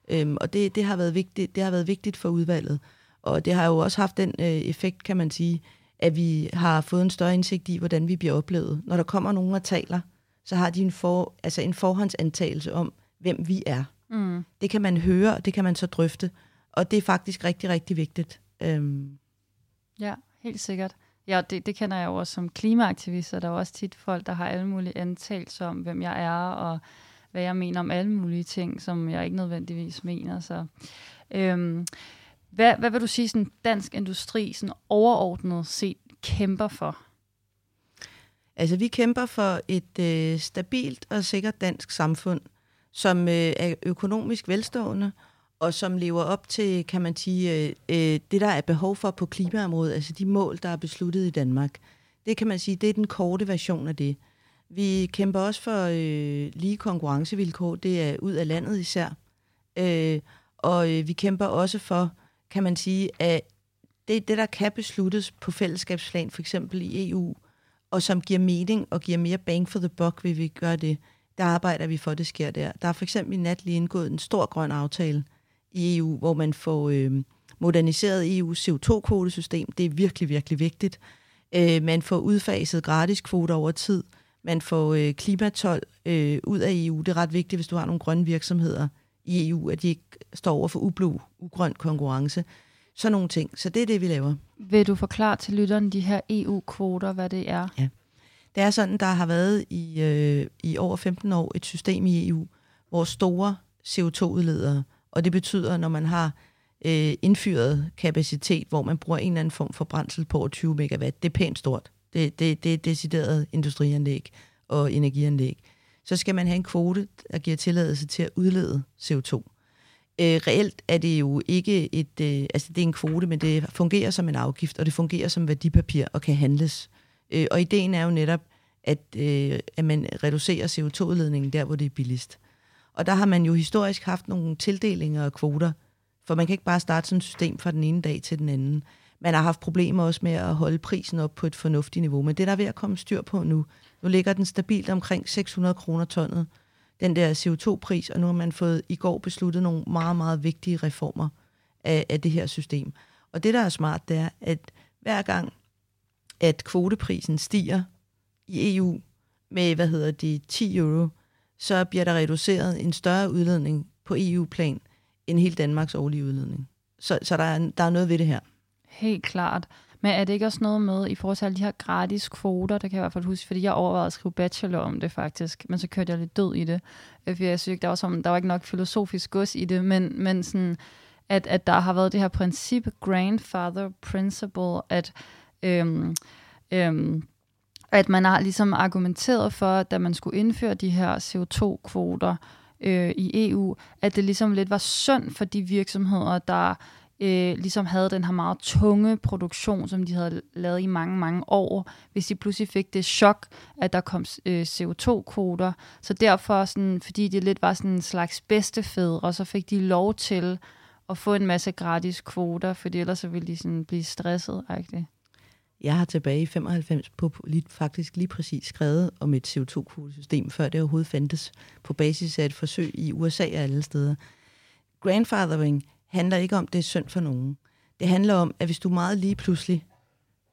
Øhm, og det, det, har været vigtigt, det har været vigtigt for udvalget. Og det har jo også haft den øh, effekt, kan man sige, at vi har fået en større indsigt i, hvordan vi bliver oplevet. Når der kommer nogen og taler, så har de en, for, altså en forhåndsantagelse om, hvem vi er. Mm. Det kan man høre, og det kan man så drøfte. Og det er faktisk rigtig, rigtig vigtigt. Øhm. Ja, helt sikkert. Ja, det, det kender jeg jo også som klimaaktivist, og der er også tit folk, der har alle mulige antagelser om, hvem jeg er, og hvad jeg mener om alle mulige ting, som jeg ikke nødvendigvis mener. Så, øhm, hvad, hvad vil du sige, sådan dansk industri sådan overordnet set kæmper for? Altså, vi kæmper for et øh, stabilt og sikkert dansk samfund, som øh, er økonomisk velstående, og som lever op til, kan man sige, øh, øh, det, der er behov for på klimaområdet, altså de mål, der er besluttet i Danmark. Det kan man sige, det er den korte version af det. Vi kæmper også for øh, lige konkurrencevilkår, det er ud af landet især. Øh, og øh, vi kæmper også for kan man sige, at det det, der kan besluttes på fællesskabsplan, for eksempel i EU, og som giver mening og giver mere bang for the buck, vil vi gøre det. Der arbejder vi for, at det sker der. Der er for eksempel i nat lige indgået en stor grøn aftale i EU, hvor man får øh, moderniseret EU's CO2-kvotesystem. Det er virkelig, virkelig vigtigt. Øh, man får udfaset gratis kvoter over tid. Man får øh, klimatol øh, ud af EU. Det er ret vigtigt, hvis du har nogle grønne virksomheder i EU, at de ikke står over for ublu, ugrøn konkurrence. Sådan nogle ting. Så det er det, vi laver. Vil du forklare til lytteren de her EU-kvoter, hvad det er? Ja. Det er sådan, der har været i, øh, i over 15 år et system i EU, hvor store CO2-udledere, og det betyder, når man har øh, indfyret kapacitet, hvor man bruger en eller anden form for brændsel på 20 megawatt, det er pænt stort. Det, det, det er decideret industrianlæg og energianlæg. Så skal man have en kvote, der giver tilladelse til at udlede CO2. Øh, reelt er det jo ikke et, øh, altså det er en kvote, men det fungerer som en afgift, og det fungerer som værdipapir og kan handles. Øh, og ideen er jo netop, at, øh, at man reducerer CO2-udledningen der, hvor det er billigst. Og der har man jo historisk haft nogle tildelinger og kvoter, for man kan ikke bare starte sådan et system fra den ene dag til den anden. Man har haft problemer også med at holde prisen op på et fornuftigt niveau, men det der er ved at komme styr på nu. Nu ligger den stabilt omkring 600 kroner tonnet, den der CO2-pris, og nu har man fået i går besluttet nogle meget, meget vigtige reformer af, af det her system. Og det, der er smart, det er, at hver gang, at kvoteprisen stiger i EU med, hvad hedder det, 10 euro, så bliver der reduceret en større udledning på EU-plan end hele Danmarks årlige udledning. Så, så der, er, der er noget ved det her. Helt klart. Men er det ikke også noget med, i forhold til alle de her gratis kvoter, der kan jeg i hvert fald huske, fordi jeg overvejede at skrive bachelor om det faktisk, men så kørte jeg lidt død i det, øh, fordi for jeg synes der var, som, der var ikke nok filosofisk gods i det, men, men sådan, at, at der har været det her princip, grandfather principle, at, øhm, øhm, at man har ligesom argumenteret for, at da man skulle indføre de her CO2-kvoter øh, i EU, at det ligesom lidt var synd for de virksomheder, der øh, ligesom havde den her meget tunge produktion, som de havde lavet i mange, mange år, hvis de pludselig fik det chok, at der kom øh, CO2-kvoter. Så derfor, sådan, fordi det lidt var sådan en slags bedstefædre, så fik de lov til at få en masse gratis kvoter, for ellers så ville de sådan blive stresset. Ikke? Jeg har tilbage i 95 på, lige, faktisk lige præcis skrevet om et CO2-kvotesystem, før det overhovedet fandtes, på basis af et forsøg i USA og alle steder. Grandfathering handler ikke om, det er synd for nogen. Det handler om, at hvis du meget lige pludselig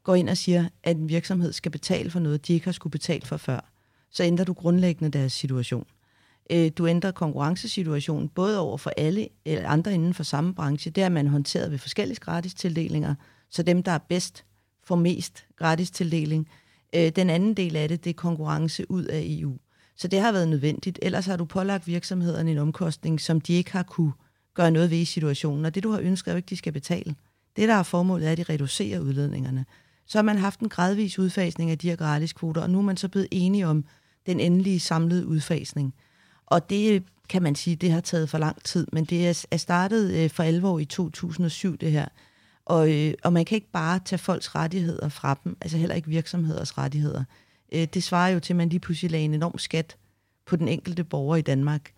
går ind og siger, at en virksomhed skal betale for noget, de ikke har skulle betale for før, så ændrer du grundlæggende deres situation. Øh, du ændrer konkurrencesituationen både over for alle eller andre inden for samme branche. Det er man håndteret ved forskellige gratis tildelinger, så dem, der er bedst, får mest gratis tildeling. Øh, den anden del af det, det er konkurrence ud af EU. Så det har været nødvendigt. Ellers har du pålagt virksomhederne en omkostning, som de ikke har kunne gøre noget ved i situationen. Og det, du har ønsket, er jo ikke, de skal betale. Det, der er formålet, er, at de reducerer udledningerne. Så har man haft en gradvis udfasning af de her gratis kvoter, og nu er man så blevet enige om den endelige samlede udfasning. Og det kan man sige, det har taget for lang tid, men det er startet øh, for alvor i 2007, det her. Og, øh, og man kan ikke bare tage folks rettigheder fra dem, altså heller ikke virksomheders rettigheder. Øh, det svarer jo til, at man lige pludselig lagde en enorm skat på den enkelte borger i Danmark.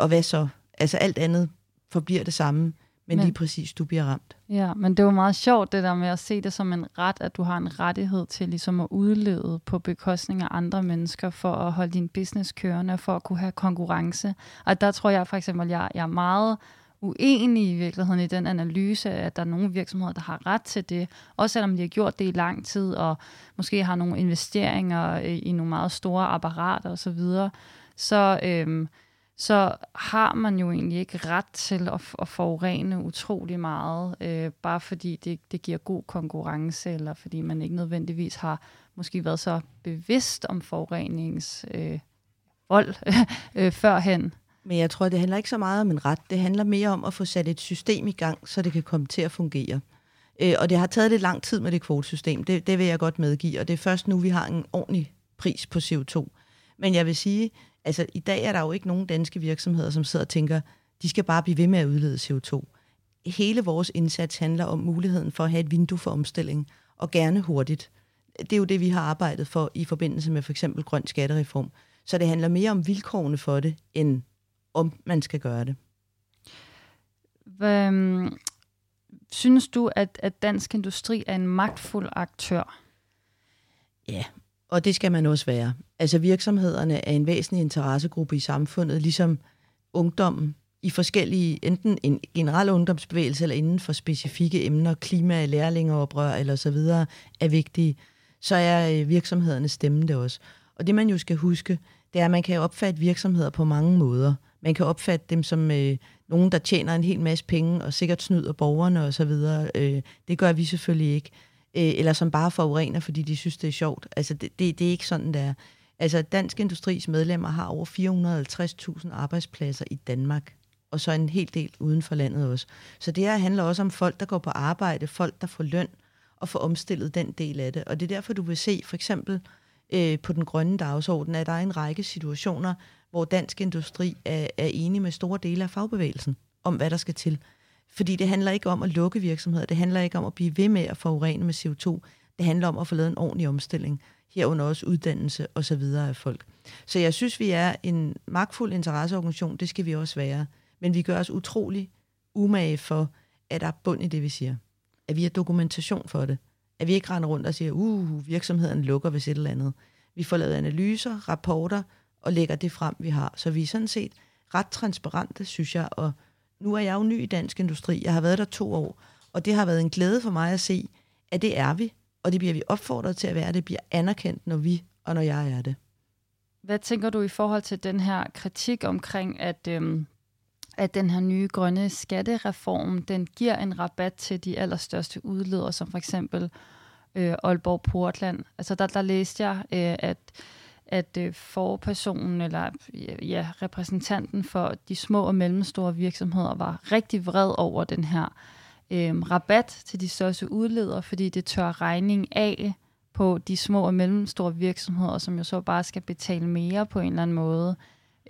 Og hvad så? Altså alt andet forbliver det samme, men, men lige præcis du bliver ramt. Ja, men det var meget sjovt det der med at se det som en ret, at du har en rettighed til ligesom at udlede på bekostning af andre mennesker for at holde din business kørende, for at kunne have konkurrence. Og der tror jeg for eksempel, jeg, jeg er meget uenige i virkeligheden i den analyse, at der er nogle virksomheder, der har ret til det, også selvom de har gjort det i lang tid, og måske har nogle investeringer i, i nogle meget store apparater osv., så, videre. så øhm, så har man jo egentlig ikke ret til at, at forurene utrolig meget, øh, bare fordi det, det giver god konkurrence, eller fordi man ikke nødvendigvis har måske været så bevidst om forurenings øh, vold <laughs> øh, førhen. Men jeg tror, det handler ikke så meget om en ret. Det handler mere om at få sat et system i gang, så det kan komme til at fungere. Øh, og det har taget lidt lang tid med det kvotesystem. Det, det vil jeg godt medgive. Og det er først nu, vi har en ordentlig pris på CO2. Men jeg vil sige, Altså, i dag er der jo ikke nogen danske virksomheder, som sidder og tænker, de skal bare blive ved med at udlede CO2. Hele vores indsats handler om muligheden for at have et vindue for omstilling, og gerne hurtigt. Det er jo det, vi har arbejdet for i forbindelse med for eksempel grøn skattereform. Så det handler mere om vilkårene for det, end om man skal gøre det. Øhm, synes du, at, at dansk industri er en magtfuld aktør? Ja, og det skal man også være. Altså virksomhederne er en væsentlig interessegruppe i samfundet, ligesom ungdommen i forskellige, enten en generel ungdomsbevægelse eller inden for specifikke emner, klima, lærlingeoprør eller så videre, er vigtige, så er øh, virksomhedernes stemme det også. Og det man jo skal huske, det er, at man kan opfatte virksomheder på mange måder. Man kan opfatte dem som øh, nogen, der tjener en hel masse penge og sikkert snyder borgerne osv. Øh, det gør vi selvfølgelig ikke. Øh, eller som bare forurener, fordi de synes, det er sjovt. Altså, det, det, det er ikke sådan, det er. Altså, Dansk Industris medlemmer har over 450.000 arbejdspladser i Danmark, og så en hel del uden for landet også. Så det her handler også om folk, der går på arbejde, folk, der får løn, og får omstillet den del af det. Og det er derfor, du vil se for eksempel øh, på den grønne dagsorden, at der er en række situationer, hvor dansk industri er, er enig med store dele af fagbevægelsen om, hvad der skal til. Fordi det handler ikke om at lukke virksomheder, det handler ikke om at blive ved med at forurene med CO2, det handler om at få lavet en ordentlig omstilling, herunder også uddannelse osv. af folk. Så jeg synes, vi er en magtfuld interesseorganisation, det skal vi også være. Men vi gør os utrolig umage for, at der er bund i det, vi siger. At vi har dokumentation for det. At vi ikke render rundt og siger, uh, virksomheden lukker hvis et eller andet. Vi får lavet analyser, rapporter, og lægger det frem, vi har. Så vi er sådan set ret transparente, synes jeg, og nu er jeg jo ny i dansk industri. Jeg har været der to år, og det har været en glæde for mig at se, at det er vi, og det bliver vi opfordret til at være. Det bliver anerkendt, når vi og når jeg er det. Hvad tænker du i forhold til den her kritik omkring, at, øhm, at den her nye grønne skattereform, den giver en rabat til de allerstørste udledere, som for eksempel øh, Aalborg Portland. Altså der, der læste jeg, øh, at at øh, forpersonen eller ja, repræsentanten for de små og mellemstore virksomheder var rigtig vred over den her øh, rabat til de største udledere, fordi det tør regning af på de små og mellemstore virksomheder, som jo så bare skal betale mere på en eller anden måde,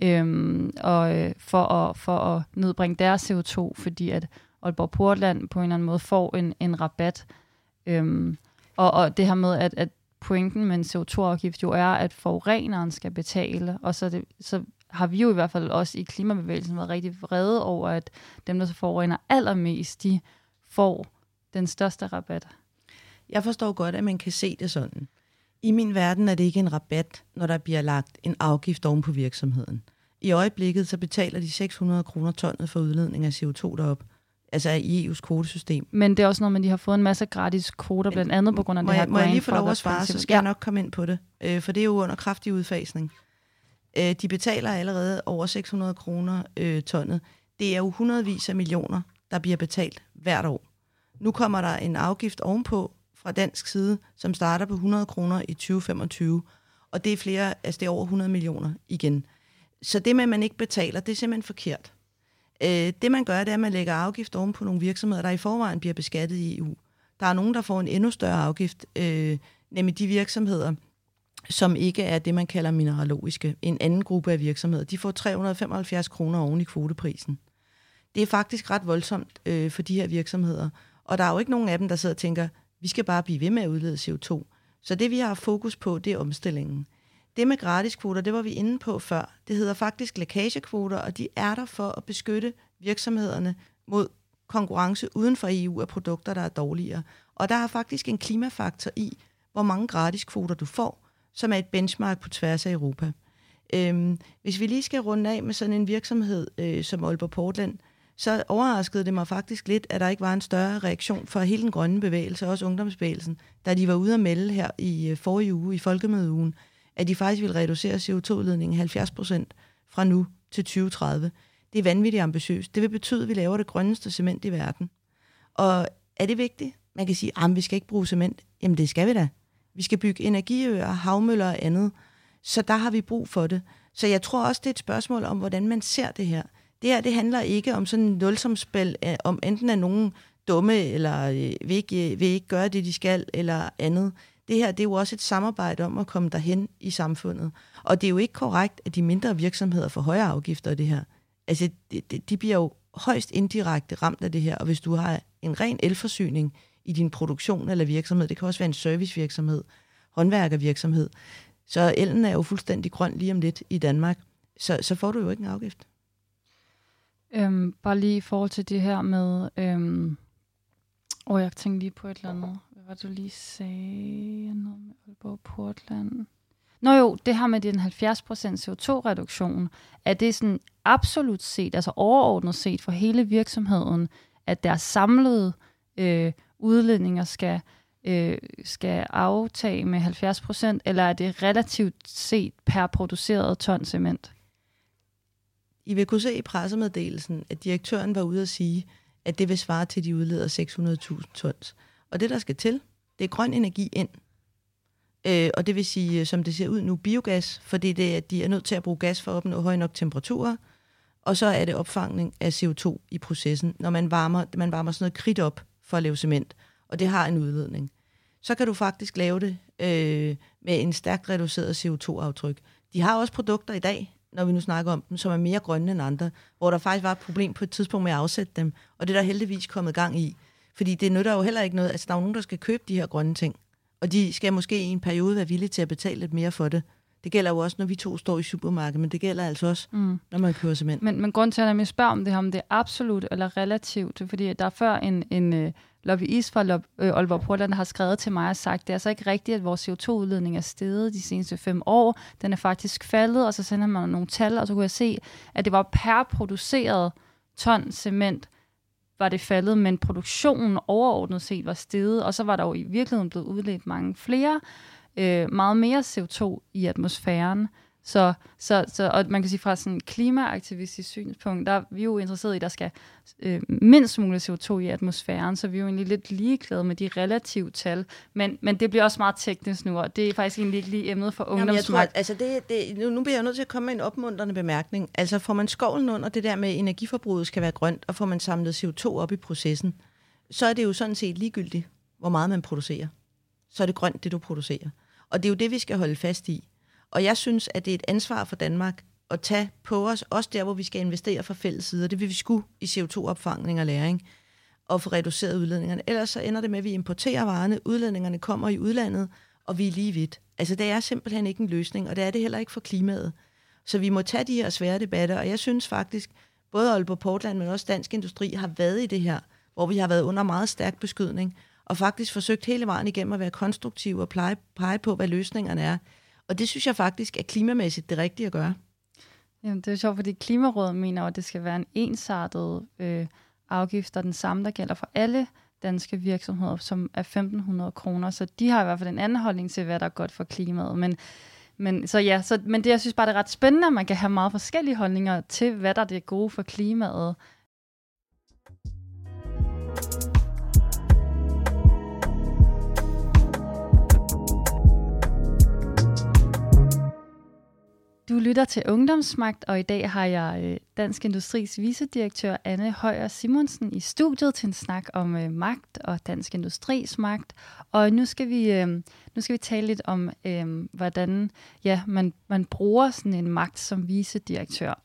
øhm, og øh, for, at, for at nedbringe deres CO2, fordi at Aalborg Portland på en eller anden måde får en, en rabat. Øhm, og, og det her med, at, at pointen med en CO2-afgift jo er, at forureneren skal betale, og så, det, så har vi jo i hvert fald også i klimabevægelsen været rigtig vrede over, at dem, der så forurener allermest, de får den største rabat. Jeg forstår godt, at man kan se det sådan. I min verden er det ikke en rabat, når der bliver lagt en afgift oven på virksomheden. I øjeblikket så betaler de 600 kroner tonnet for udledning af CO2 derop altså i EU's kvotesystem. Men det er også noget at de har fået en masse gratis kvoter, blandt andet på grund af må det her jeg, Må jeg lige få lov at svare, så skal ja. jeg nok komme ind på det. Øh, for det er jo under kraftig udfasning. Øh, de betaler allerede over 600 kroner øh, tonnet. Det er jo hundredvis af millioner, der bliver betalt hvert år. Nu kommer der en afgift ovenpå fra dansk side, som starter på 100 kroner i 2025. Og det er flere, altså det er over 100 millioner igen. Så det med, at man ikke betaler, det er simpelthen forkert. Øh, det man gør, det er, at man lægger afgift oven på nogle virksomheder, der i forvejen bliver beskattet i EU. Der er nogen, der får en endnu større afgift, øh, nemlig de virksomheder, som ikke er det, man kalder mineralogiske. En anden gruppe af virksomheder, de får 375 kroner oven i kvoteprisen. Det er faktisk ret voldsomt øh, for de her virksomheder. Og der er jo ikke nogen af dem, der sidder og tænker, vi skal bare blive ved med at udlede CO2. Så det, vi har fokus på, det er omstillingen. Det med gratiskvoter, det var vi inde på før. Det hedder faktisk lækagekvoter, og de er der for at beskytte virksomhederne mod konkurrence uden for EU af produkter, der er dårligere. Og der er faktisk en klimafaktor i, hvor mange gratiskvoter du får, som er et benchmark på tværs af Europa. Øhm, hvis vi lige skal runde af med sådan en virksomhed øh, som Aalborg Portland, så overraskede det mig faktisk lidt, at der ikke var en større reaktion fra hele den grønne bevægelse, også ungdomsbevægelsen, da de var ude at melde her i øh, forrige uge, i folkemødeugen, at de faktisk vil reducere CO2-udledningen 70 procent fra nu til 2030. Det er vanvittigt ambitiøst. Det vil betyde, at vi laver det grønneste cement i verden. Og er det vigtigt? Man kan sige, at vi skal ikke bruge cement. Jamen det skal vi da. Vi skal bygge energiøer, havmøller og andet. Så der har vi brug for det. Så jeg tror også, det er et spørgsmål om, hvordan man ser det her. Det her, det handler ikke om sådan en nulsomspil, om enten er nogen dumme, eller øh, vil ikke, øh, vil ikke gøre det, de skal, eller andet det her det er jo også et samarbejde om at komme derhen i samfundet. Og det er jo ikke korrekt, at de mindre virksomheder får højere afgifter af det her. Altså, de, de bliver jo højst indirekte ramt af det her, og hvis du har en ren elforsyning i din produktion eller virksomhed, det kan også være en servicevirksomhed, håndværkervirksomhed, så elen er jo fuldstændig grøn lige om lidt i Danmark, så, så får du jo ikke en afgift. Øhm, bare lige i forhold til det her med, øhm, Og jeg tænkte lige på et eller andet. Hvad var det, du lige sagde? Noget med Aalborg Portland. Nå jo, det her med den 70% CO2-reduktion, er det sådan absolut set, altså overordnet set for hele virksomheden, at deres samlede øh, udledninger skal, øh, skal aftage med 70%, eller er det relativt set per produceret ton cement? I vil kunne se i pressemeddelelsen, at direktøren var ude at sige, at det vil svare til, at de udleder 600.000 tons. Og det, der skal til, det er grøn energi ind. Øh, og det vil sige, øh, som det ser ud nu, biogas, fordi det, at de er nødt til at bruge gas for at opnå høje nok temperaturer. Og så er det opfangning af CO2 i processen, når man varmer, man varmer sådan noget kridt op for at lave cement. Og det har en udledning. Så kan du faktisk lave det øh, med en stærkt reduceret CO2-aftryk. De har også produkter i dag, når vi nu snakker om dem, som er mere grønne end andre, hvor der faktisk var et problem på et tidspunkt med at afsætte dem, og det er der heldigvis kommet gang i. Fordi det nytter jo heller ikke noget, altså der er jo nogen, der skal købe de her grønne ting, og de skal måske i en periode være villige til at betale lidt mere for det. Det gælder jo også, når vi to står i supermarkedet, men det gælder altså også, mm. når man køber cement. Men, men grund til, at jeg spørger om det her, om det er absolut eller relativt, fordi der er før en, en uh, lobbyist fra Lob, uh, Aalborg Portland, har skrevet til mig og sagt, det er altså ikke rigtigt, at vores CO2-udledning er steget de seneste fem år. Den er faktisk faldet, og så sender man nogle tal, og så kunne jeg se, at det var per produceret ton cement, var det faldet, men produktionen overordnet set var steget, og så var der jo i virkeligheden blevet udledt mange flere, øh, meget mere CO2 i atmosfæren. Så, så, så og man kan sige fra sådan en klimaaktivistisk synspunkt, der er vi jo interesseret i, at der skal øh, mindst muligt CO2 i atmosfæren, så vi er jo egentlig lidt ligeglade med de relative tal. Men, men det bliver også meget teknisk nu, og det er faktisk egentlig ikke lige emnet for ungdomsmagt. Altså det, det, nu, nu bliver jeg nødt til at komme med en opmuntrende bemærkning. Altså får man skovlen under det der med, energiforbruget skal være grønt, og får man samlet CO2 op i processen, så er det jo sådan set ligegyldigt, hvor meget man producerer. Så er det grønt, det du producerer. Og det er jo det, vi skal holde fast i. Og jeg synes, at det er et ansvar for Danmark at tage på os, også der, hvor vi skal investere fra fælles sider. Det vil vi skulle i CO2-opfangning og læring og få reduceret udledningerne. Ellers så ender det med, at vi importerer varerne, udledningerne kommer i udlandet, og vi er lige vidt. Altså, det er simpelthen ikke en løsning, og det er det heller ikke for klimaet. Så vi må tage de her svære debatter, og jeg synes faktisk, både Aalborg Portland, men også Dansk Industri har været i det her, hvor vi har været under meget stærk beskydning, og faktisk forsøgt hele vejen igennem at være konstruktive og pege, pege på, hvad løsningerne er. Og det synes jeg faktisk er klimamæssigt det rigtige at gøre. Jamen, det er sjovt, fordi Klimarådet mener, at det skal være en ensartet øh, afgift, og den samme, der gælder for alle danske virksomheder, som er 1.500 kroner. Så de har i hvert fald en anden holdning til, hvad der er godt for klimaet. Men, men, så ja, så, men det, jeg synes bare, det er ret spændende, at man kan have meget forskellige holdninger til, hvad der er det gode for klimaet. Du lytter til Ungdomsmagt, og i dag har jeg øh, Dansk Industris vicedirektør Anne Højer Simonsen i studiet til en snak om øh, magt og Dansk Industris magt. Og nu skal vi, øh, nu skal vi tale lidt om, øh, hvordan ja, man, man bruger sådan en magt som vicedirektør.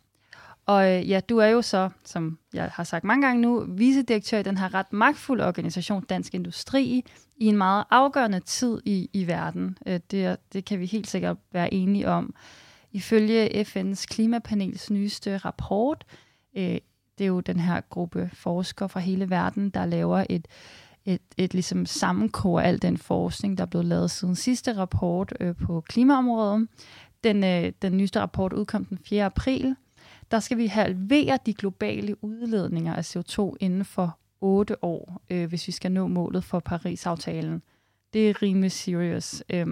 Og øh, ja, du er jo så, som jeg har sagt mange gange nu, vicedirektør i den her ret magtfulde organisation Dansk Industri i en meget afgørende tid i, i verden. Øh, det, det kan vi helt sikkert være enige om. Ifølge FN's klimapanels nyeste rapport, øh, det er jo den her gruppe forskere fra hele verden, der laver et, et, et ligesom sammenkår af al den forskning, der er blevet lavet siden sidste rapport øh, på klimaområdet. Den, øh, den nyeste rapport udkom den 4. april. Der skal vi halvere de globale udledninger af CO2 inden for 8 år, øh, hvis vi skal nå målet for Paris-aftalen. Det er rimelig serious. Øh,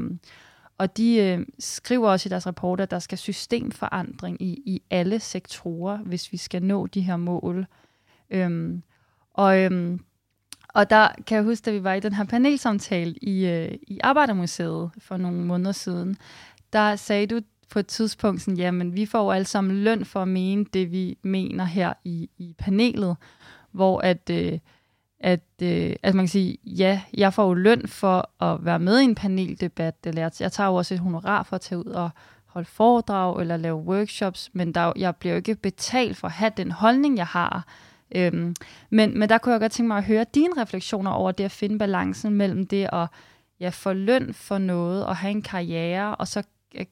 og de øh, skriver også i deres rapport, at der skal systemforandring i, i alle sektorer, hvis vi skal nå de her mål. Øhm, og, øhm, og der kan jeg huske, da vi var i den her panelsamtale i, øh, i Arbejdermuseet for nogle måneder siden, der sagde du på et tidspunkt sådan, jamen vi får jo alle sammen løn for at mene det, vi mener her i, i panelet, hvor at... Øh, at, øh, at man kan sige, ja, jeg får jo løn for at være med i en paneldebat, eller jeg, jeg tager jo også et honorar for at tage ud og holde foredrag eller lave workshops, men der, jeg bliver jo ikke betalt for at have den holdning, jeg har. Øhm, men, men der kunne jeg godt tænke mig at høre dine refleksioner over det at finde balancen mellem det at ja, få løn for noget og have en karriere, og så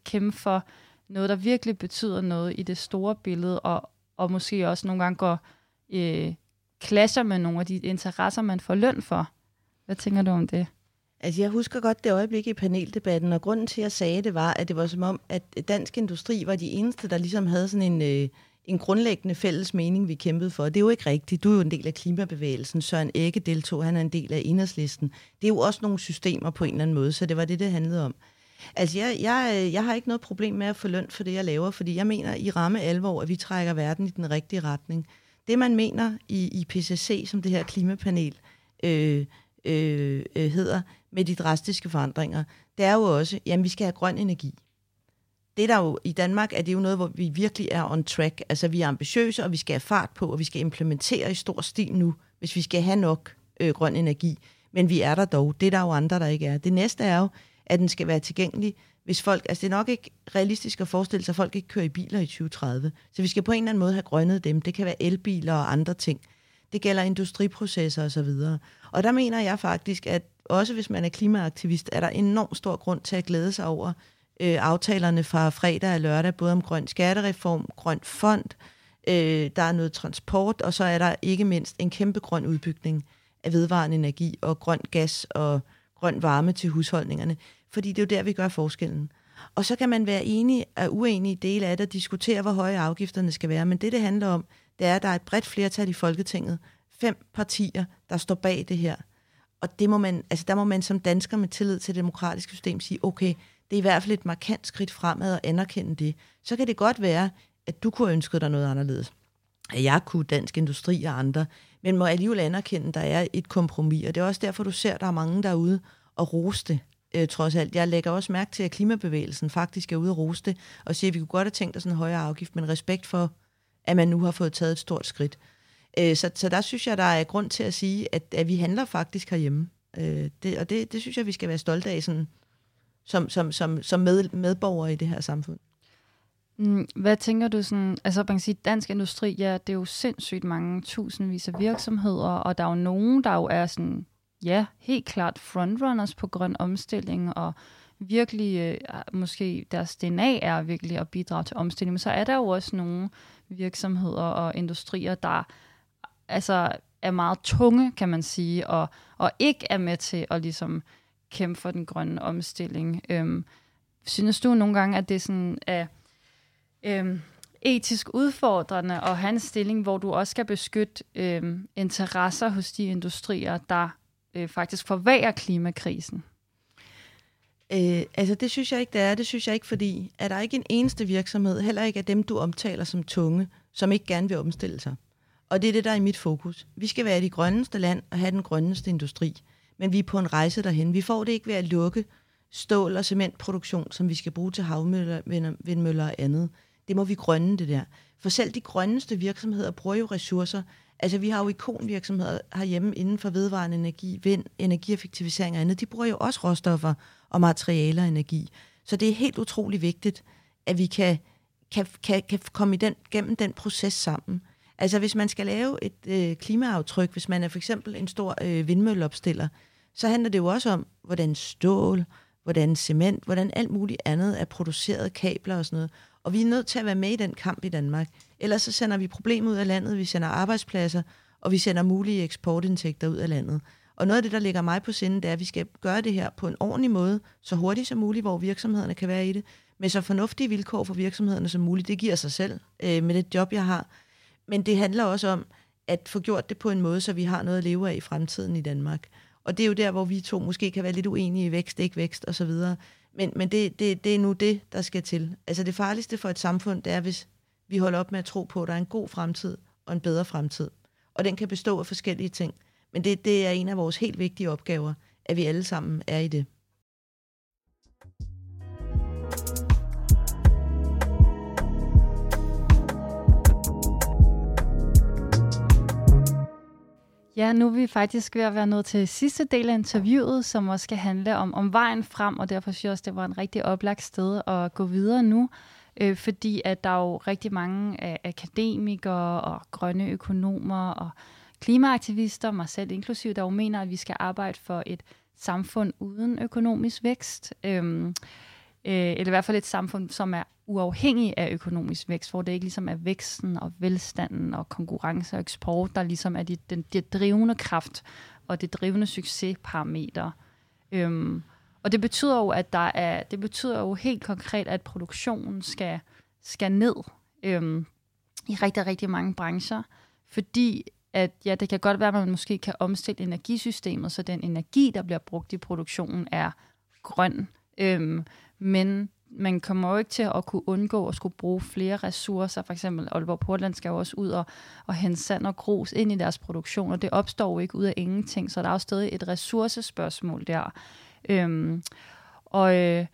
kæmpe for noget, der virkelig betyder noget i det store billede, og, og måske også nogle gange går øh, clasher med nogle af de interesser, man får løn for. Hvad tænker du om det? Altså, jeg husker godt det øjeblik i paneldebatten, og grunden til, at jeg sagde det, var, at det var som om, at dansk industri var de eneste, der ligesom havde sådan en, øh, en grundlæggende fælles mening, vi kæmpede for. Det er jo ikke rigtigt. Du er jo en del af klimabevægelsen. Søren Ægge deltog, han er en del af enhedslisten. Det er jo også nogle systemer på en eller anden måde, så det var det, det handlede om. Altså, jeg, jeg, øh, jeg har ikke noget problem med at få løn for det, jeg laver, fordi jeg mener i ramme alvor, at vi trækker verden i den rigtige retning. Det, man mener i, IPCC, som det her klimapanel øh, øh, øh, hedder, med de drastiske forandringer, det er jo også, at vi skal have grøn energi. Det der jo i Danmark er det jo noget, hvor vi virkelig er on track. Altså vi er ambitiøse, og vi skal have fart på, og vi skal implementere i stor stil nu, hvis vi skal have nok øh, grøn energi. Men vi er der dog. Det er der jo andre, der ikke er. Det næste er jo, at den skal være tilgængelig, hvis folk, altså det er nok ikke realistisk at forestille sig, at folk ikke kører i biler i 2030. Så vi skal på en eller anden måde have grønnet dem. Det kan være elbiler og andre ting. Det gælder industriprocesser osv. Og, og der mener jeg faktisk, at også hvis man er klimaaktivist, er der enormt stor grund til at glæde sig over øh, aftalerne fra fredag og lørdag, både om grøn skattereform, grøn fond, øh, der er noget transport, og så er der ikke mindst en kæmpe grøn udbygning af vedvarende energi og grøn gas og grøn varme til husholdningerne, fordi det er jo der, vi gør forskellen. Og så kan man være enig og uenig i dele af det og diskutere, hvor høje afgifterne skal være, men det, det handler om, det er, at der er et bredt flertal i Folketinget, fem partier, der står bag det her. Og det må man, altså der må man som dansker med tillid til det demokratiske system sige, okay, det er i hvert fald et markant skridt fremad at anerkende det. Så kan det godt være, at du kunne ønske dig noget anderledes. At jeg kunne, Dansk Industri og andre, men må alligevel anerkende, at der er et kompromis. Og det er også derfor, du ser, at der er mange derude og rose det, øh, trods alt. Jeg lægger også mærke til, at klimabevægelsen faktisk er ude at rose det, og siger, at vi kunne godt have tænkt os en højere afgift, men respekt for, at man nu har fået taget et stort skridt. Øh, så, så der synes jeg, der er grund til at sige, at, at vi handler faktisk herhjemme. Øh, det, og det, det synes jeg, vi skal være stolte af sådan, som, som, som, som med, medborgere i det her samfund. Mm, hvad tænker du sådan, altså man kan sige, dansk industri, ja, det er jo sindssygt mange tusindvis af virksomheder, og der er jo nogen, der jo er sådan, ja, helt klart frontrunners på grøn omstilling, og virkelig, øh, ah, måske deres DNA er virkelig at bidrage til omstilling, men så er der jo også nogle virksomheder og industrier, der altså er meget tunge, kan man sige, og, og ikke er med til at ligesom kæmpe for den grønne omstilling. Øhm, synes du nogle gange, at det sådan er øhm, etisk udfordrende at have en stilling, hvor du også skal beskytte øhm, interesser hos de industrier, der øh, faktisk forværer klimakrisen? Øh, altså det synes jeg ikke, det er. Det synes jeg ikke, fordi er der ikke en eneste virksomhed, heller ikke af dem, du omtaler som tunge, som ikke gerne vil omstille sig. Og det er det, der er i mit fokus. Vi skal være det grønneste land og have den grønneste industri. Men vi er på en rejse derhen. Vi får det ikke ved at lukke stål- og cementproduktion, som vi skal bruge til havmøller, vindmøller og andet. Det må vi grønne, det der. For selv de grønneste virksomheder bruger jo ressourcer. Altså, vi har jo ikonvirksomheder herhjemme inden for vedvarende energi, vind, energieffektivisering og andet. De bruger jo også råstoffer og materialer og energi. Så det er helt utrolig vigtigt, at vi kan, kan, kan, kan komme i den, gennem den proces sammen. Altså hvis man skal lave et øh, klimaaftryk, hvis man er for eksempel en stor øh, vindmølleopstiller, så handler det jo også om, hvordan stål, hvordan cement, hvordan alt muligt andet er produceret, kabler og sådan noget. Og vi er nødt til at være med i den kamp i Danmark. Ellers så sender vi problemer ud af landet, vi sender arbejdspladser, og vi sender mulige eksportindtægter ud af landet. Og noget af det, der ligger mig på sinde, det er, at vi skal gøre det her på en ordentlig måde, så hurtigt som muligt, hvor virksomhederne kan være i det, med så fornuftige vilkår for virksomhederne som muligt. Det giver sig selv øh, med det job, jeg har. Men det handler også om at få gjort det på en måde, så vi har noget at leve af i fremtiden i Danmark. Og det er jo der, hvor vi to måske kan være lidt uenige i vækst, ikke vækst osv. Men, men det, det, det er nu det, der skal til. Altså det farligste for et samfund, det er, hvis vi holder op med at tro på, at der er en god fremtid og en bedre fremtid. Og den kan bestå af forskellige ting. Men det, det er en af vores helt vigtige opgaver, at vi alle sammen er i det. Ja, nu er vi faktisk ved at være nået til sidste del af interviewet, som også skal handle om, om vejen frem, og derfor synes jeg også, det var en rigtig oplagt sted at gå videre nu, øh, fordi at der er jo rigtig mange øh, akademikere og grønne økonomer og klimaaktivister, mig selv inklusiv, der jo mener, at vi skal arbejde for et samfund uden økonomisk vækst. Øh, Øh, eller i hvert fald et samfund, som er uafhængig af økonomisk vækst, hvor det ikke ligesom er væksten og velstanden og konkurrence og eksport, der ligesom er de, den, det drivende kraft og det drivende succesparameter. Øhm, og det betyder jo, at der er, det betyder jo helt konkret, at produktionen skal, skal ned øhm, i rigtig, rigtig mange brancher, fordi at ja, det kan godt være, at man måske kan omstille energisystemet, så den energi, der bliver brugt i produktionen, er grøn. Øhm, men man kommer jo ikke til at kunne undgå at skulle bruge flere ressourcer. For eksempel Aalborg Portland skal jo også ud og, og hente sand og grus ind i deres produktion, og det opstår jo ikke ud af ingenting, så der er jo stadig et ressourcespørgsmål der. Øhm, og, øh,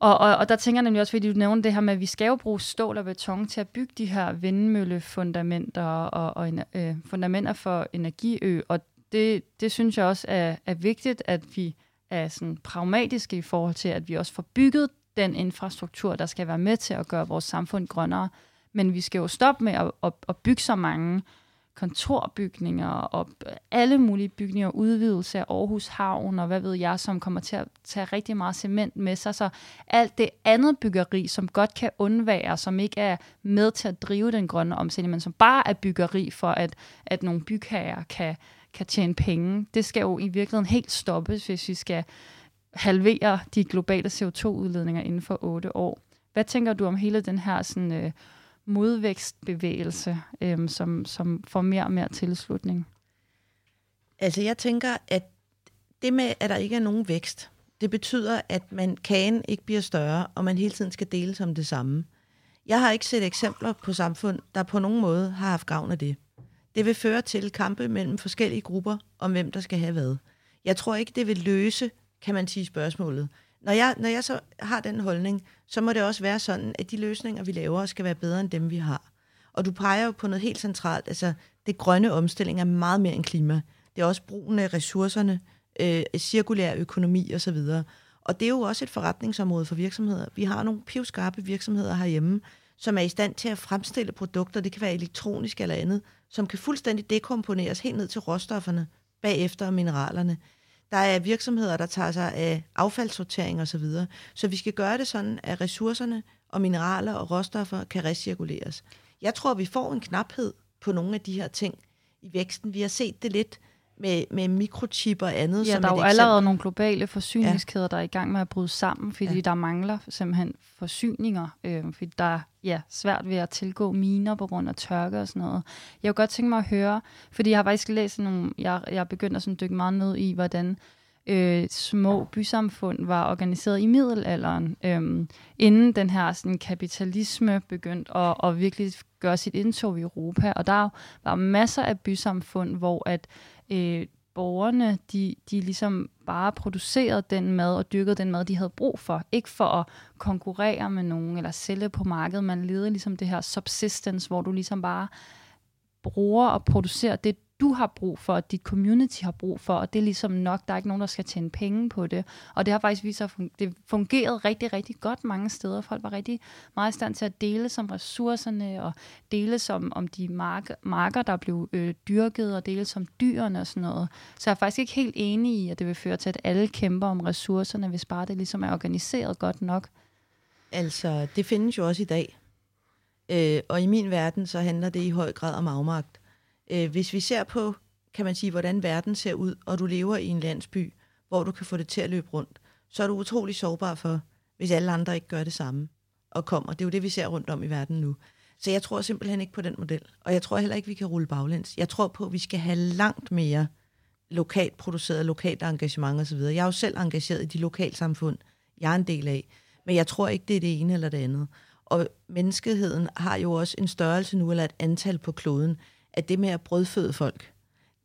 og, og, og der tænker jeg nemlig også, fordi du nævner det her med, at vi skal jo bruge stål og beton til at bygge de her vindmøllefundamenter og, og øh, fundamenter for energiø, og det, det synes jeg også er, er vigtigt, at vi er sådan pragmatiske i forhold til, at vi også får bygget den infrastruktur, der skal være med til at gøre vores samfund grønnere. Men vi skal jo stoppe med at, at, at bygge så mange kontorbygninger og alle mulige bygninger, udvidelse af Aarhus Havn og hvad ved jeg, som kommer til at tage rigtig meget cement med sig. Så alt det andet byggeri, som godt kan undvære, som ikke er med til at drive den grønne omstilling, men som bare er byggeri for, at, at nogle bygherrer kan, kan tjene penge, det skal jo i virkeligheden helt stoppes, hvis vi skal halvere de globale CO2-udledninger inden for otte år. Hvad tænker du om hele den her sådan, øh, modvækstbevægelse, øh, som, som får mere og mere tilslutning? Altså jeg tænker, at det med, at der ikke er nogen vækst, det betyder, at man kagen ikke bliver større, og man hele tiden skal dele som det samme. Jeg har ikke set eksempler på samfund, der på nogen måde har haft gavn af det. Det vil føre til kampe mellem forskellige grupper om, hvem der skal have hvad. Jeg tror ikke, det vil løse kan man sige, spørgsmålet. Når jeg, når jeg så har den holdning, så må det også være sådan, at de løsninger, vi laver, skal være bedre end dem, vi har. Og du peger jo på noget helt centralt. Altså, det grønne omstilling er meget mere end klima. Det er også brugen af ressourcerne, øh, cirkulær økonomi osv. Og det er jo også et forretningsområde for virksomheder. Vi har nogle pivskarpe virksomheder herhjemme, som er i stand til at fremstille produkter, det kan være elektronisk eller andet, som kan fuldstændig dekomponeres helt ned til råstofferne bagefter mineralerne. Der er virksomheder, der tager sig af affaldssortering osv. Så, videre. så vi skal gøre det sådan, at ressourcerne og mineraler og råstoffer kan recirkuleres. Jeg tror, vi får en knaphed på nogle af de her ting i væksten. Vi har set det lidt med, med mikrochip og andet. Ja, som der er jo allerede nogle globale forsyningskæder, ja. der er i gang med at bryde sammen, fordi ja. der mangler simpelthen forsyninger, øh, fordi der er ja, svært ved at tilgå miner på grund af tørke og sådan noget. Jeg kunne godt tænke mig at høre, fordi jeg har faktisk læst nogle, jeg, jeg er begyndt at sådan dykke meget ned i, hvordan øh, små bysamfund var organiseret i middelalderen, øh, inden den her sådan, kapitalisme begyndte at, at virkelig gøre sit indtog i Europa. Og der var masser af bysamfund, hvor at øh, borgerne, de, de ligesom bare producerede den mad og dyrkede den mad, de havde brug for. Ikke for at konkurrere med nogen eller sælge på markedet. Man levede ligesom det her subsistence, hvor du ligesom bare bruger og producerer det, du har brug for, at dit community har brug for, og det er ligesom nok, der er ikke nogen, der skal tjene penge på det. Og det har faktisk vist sig, det fungerede rigtig, rigtig godt mange steder. Folk var rigtig meget i stand til at dele som ressourcerne, og dele som om de marker, marker der blev øh, dyrket, og dele som dyrene og sådan noget. Så jeg er faktisk ikke helt enig i, at det vil føre til, at alle kæmper om ressourcerne, hvis bare det ligesom er organiseret godt nok. Altså, det findes jo også i dag. Øh, og i min verden, så handler det i høj grad om afmagt. Øh, hvis vi ser på, kan man sige, hvordan verden ser ud, og du lever i en landsby, hvor du kan få det til at løbe rundt, så er du utrolig sårbar for, hvis alle andre ikke gør det samme og kommer. Det er jo det, vi ser rundt om i verden nu. Så jeg tror simpelthen ikke på den model. Og jeg tror heller ikke, vi kan rulle baglæns. Jeg tror på, at vi skal have langt mere lokalt produceret, lokalt engagement osv. Jeg er jo selv engageret i de lokalsamfund, jeg er en del af. Men jeg tror ikke, det er det ene eller det andet. Og menneskeheden har jo også en størrelse nu, eller et antal på kloden, at det med at brødføde folk,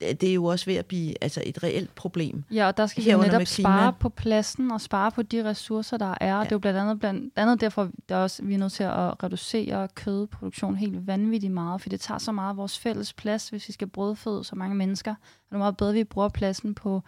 det er jo også ved at blive altså et reelt problem. Ja, og der skal vi netop spare på pladsen og spare på de ressourcer, der er. Ja. Det er jo blandt andet, blandt andet derfor, der også, vi er nødt til at reducere kødproduktion helt vanvittigt meget, for det tager så meget af vores fælles plads, hvis vi skal brødføde så mange mennesker. Og det er meget bedre, at vi bruger pladsen på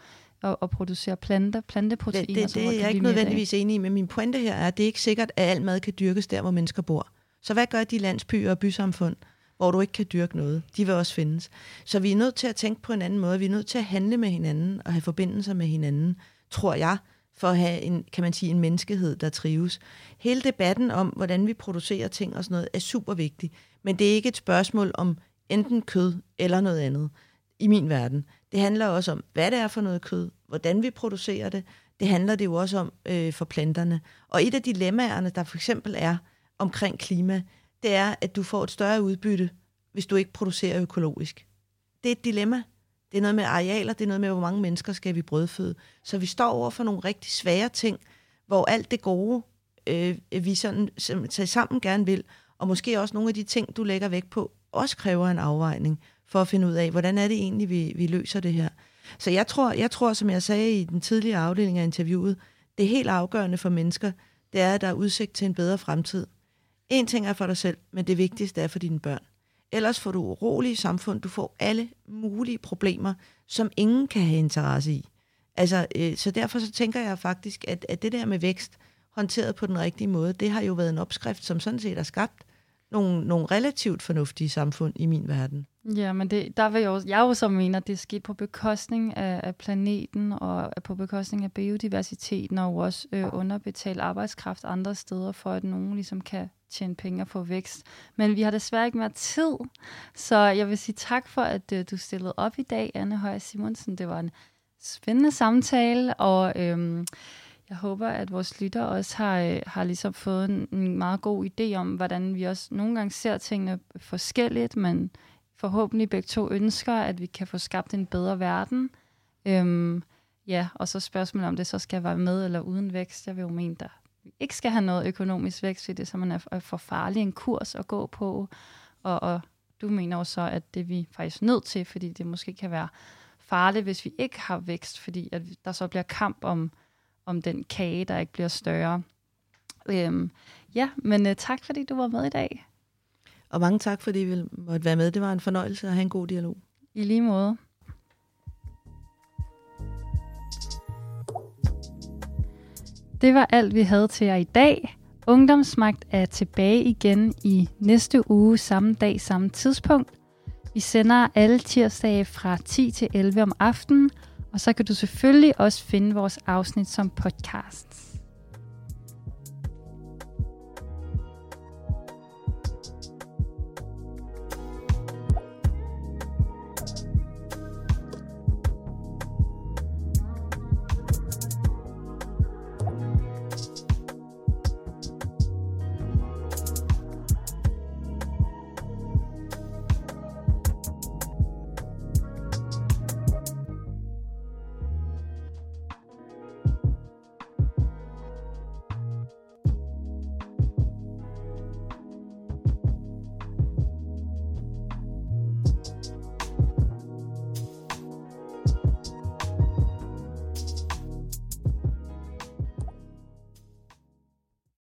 at, at producere plante, planteproteiner. Det, det, det er jeg ikke nødvendigvis enig i, men min pointe her er, at det er ikke sikkert, at al mad kan dyrkes der, hvor mennesker bor. Så hvad gør de landsbyer og bysamfund? Hvor du ikke kan dyrke noget. De vil også findes. Så vi er nødt til at tænke på en anden måde. Vi er nødt til at handle med hinanden og have forbindelser med hinanden, tror jeg, for at have en, kan man sige, en menneskehed, der trives. Hele debatten om, hvordan vi producerer ting og sådan noget, er super vigtig. Men det er ikke et spørgsmål om enten kød eller noget andet i min verden. Det handler også om, hvad det er for noget kød, hvordan vi producerer det. Det handler det jo også om øh, for planterne. Og et af dilemmaerne, der for eksempel er omkring klima, det er, at du får et større udbytte, hvis du ikke producerer økologisk. Det er et dilemma. Det er noget med arealer, det er noget med, hvor mange mennesker skal vi brødføde. Så vi står over for nogle rigtig svære ting, hvor alt det gode, øh, vi sådan, sammen gerne vil, og måske også nogle af de ting, du lægger væk på, også kræver en afvejning for at finde ud af, hvordan er det egentlig, vi, vi løser det her. Så jeg tror, jeg tror, som jeg sagde i den tidligere afdeling af interviewet, det er helt afgørende for mennesker, det er, at der er udsigt til en bedre fremtid. En ting er for dig selv, men det vigtigste er for dine børn. Ellers får du urolige samfund, du får alle mulige problemer, som ingen kan have interesse i. Altså, øh, så derfor så tænker jeg faktisk, at, at det der med vækst, håndteret på den rigtige måde, det har jo været en opskrift, som sådan set har skabt nogle, nogle relativt fornuftige samfund i min verden. Ja, men det, der vil jeg, jo, jeg jo så at det er sket på bekostning af, af planeten og på bekostning af biodiversiteten og også øh, underbetalt arbejdskraft andre steder, for at nogen ligesom kan tjene penge og få vækst. Men vi har desværre ikke mere tid, så jeg vil sige tak for, at øh, du stillede op i dag, Anne Høj Simonsen. Det var en spændende samtale, og øh, jeg håber, at vores lytter også har, øh, har ligesom fået en, en meget god idé om, hvordan vi også nogle gange ser tingene forskelligt, men forhåbentlig begge to ønsker, at vi kan få skabt en bedre verden. Øhm, ja, og så spørgsmålet om det så skal være med eller uden vækst. Jeg vil jo mene, at vi ikke skal have noget økonomisk vækst, fordi det så man er for farlig en kurs at gå på. Og, og du mener jo så, at det er vi faktisk nødt til, fordi det måske kan være farligt, hvis vi ikke har vækst, fordi at der så bliver kamp om, om den kage, der ikke bliver større. Øhm, ja, men uh, tak fordi du var med i dag. Og mange tak, fordi vi måtte være med. Det var en fornøjelse at have en god dialog. I lige måde. Det var alt, vi havde til jer i dag. Ungdomsmagt er tilbage igen i næste uge, samme dag, samme tidspunkt. Vi sender alle tirsdage fra 10 til 11 om aftenen, og så kan du selvfølgelig også finde vores afsnit som podcast.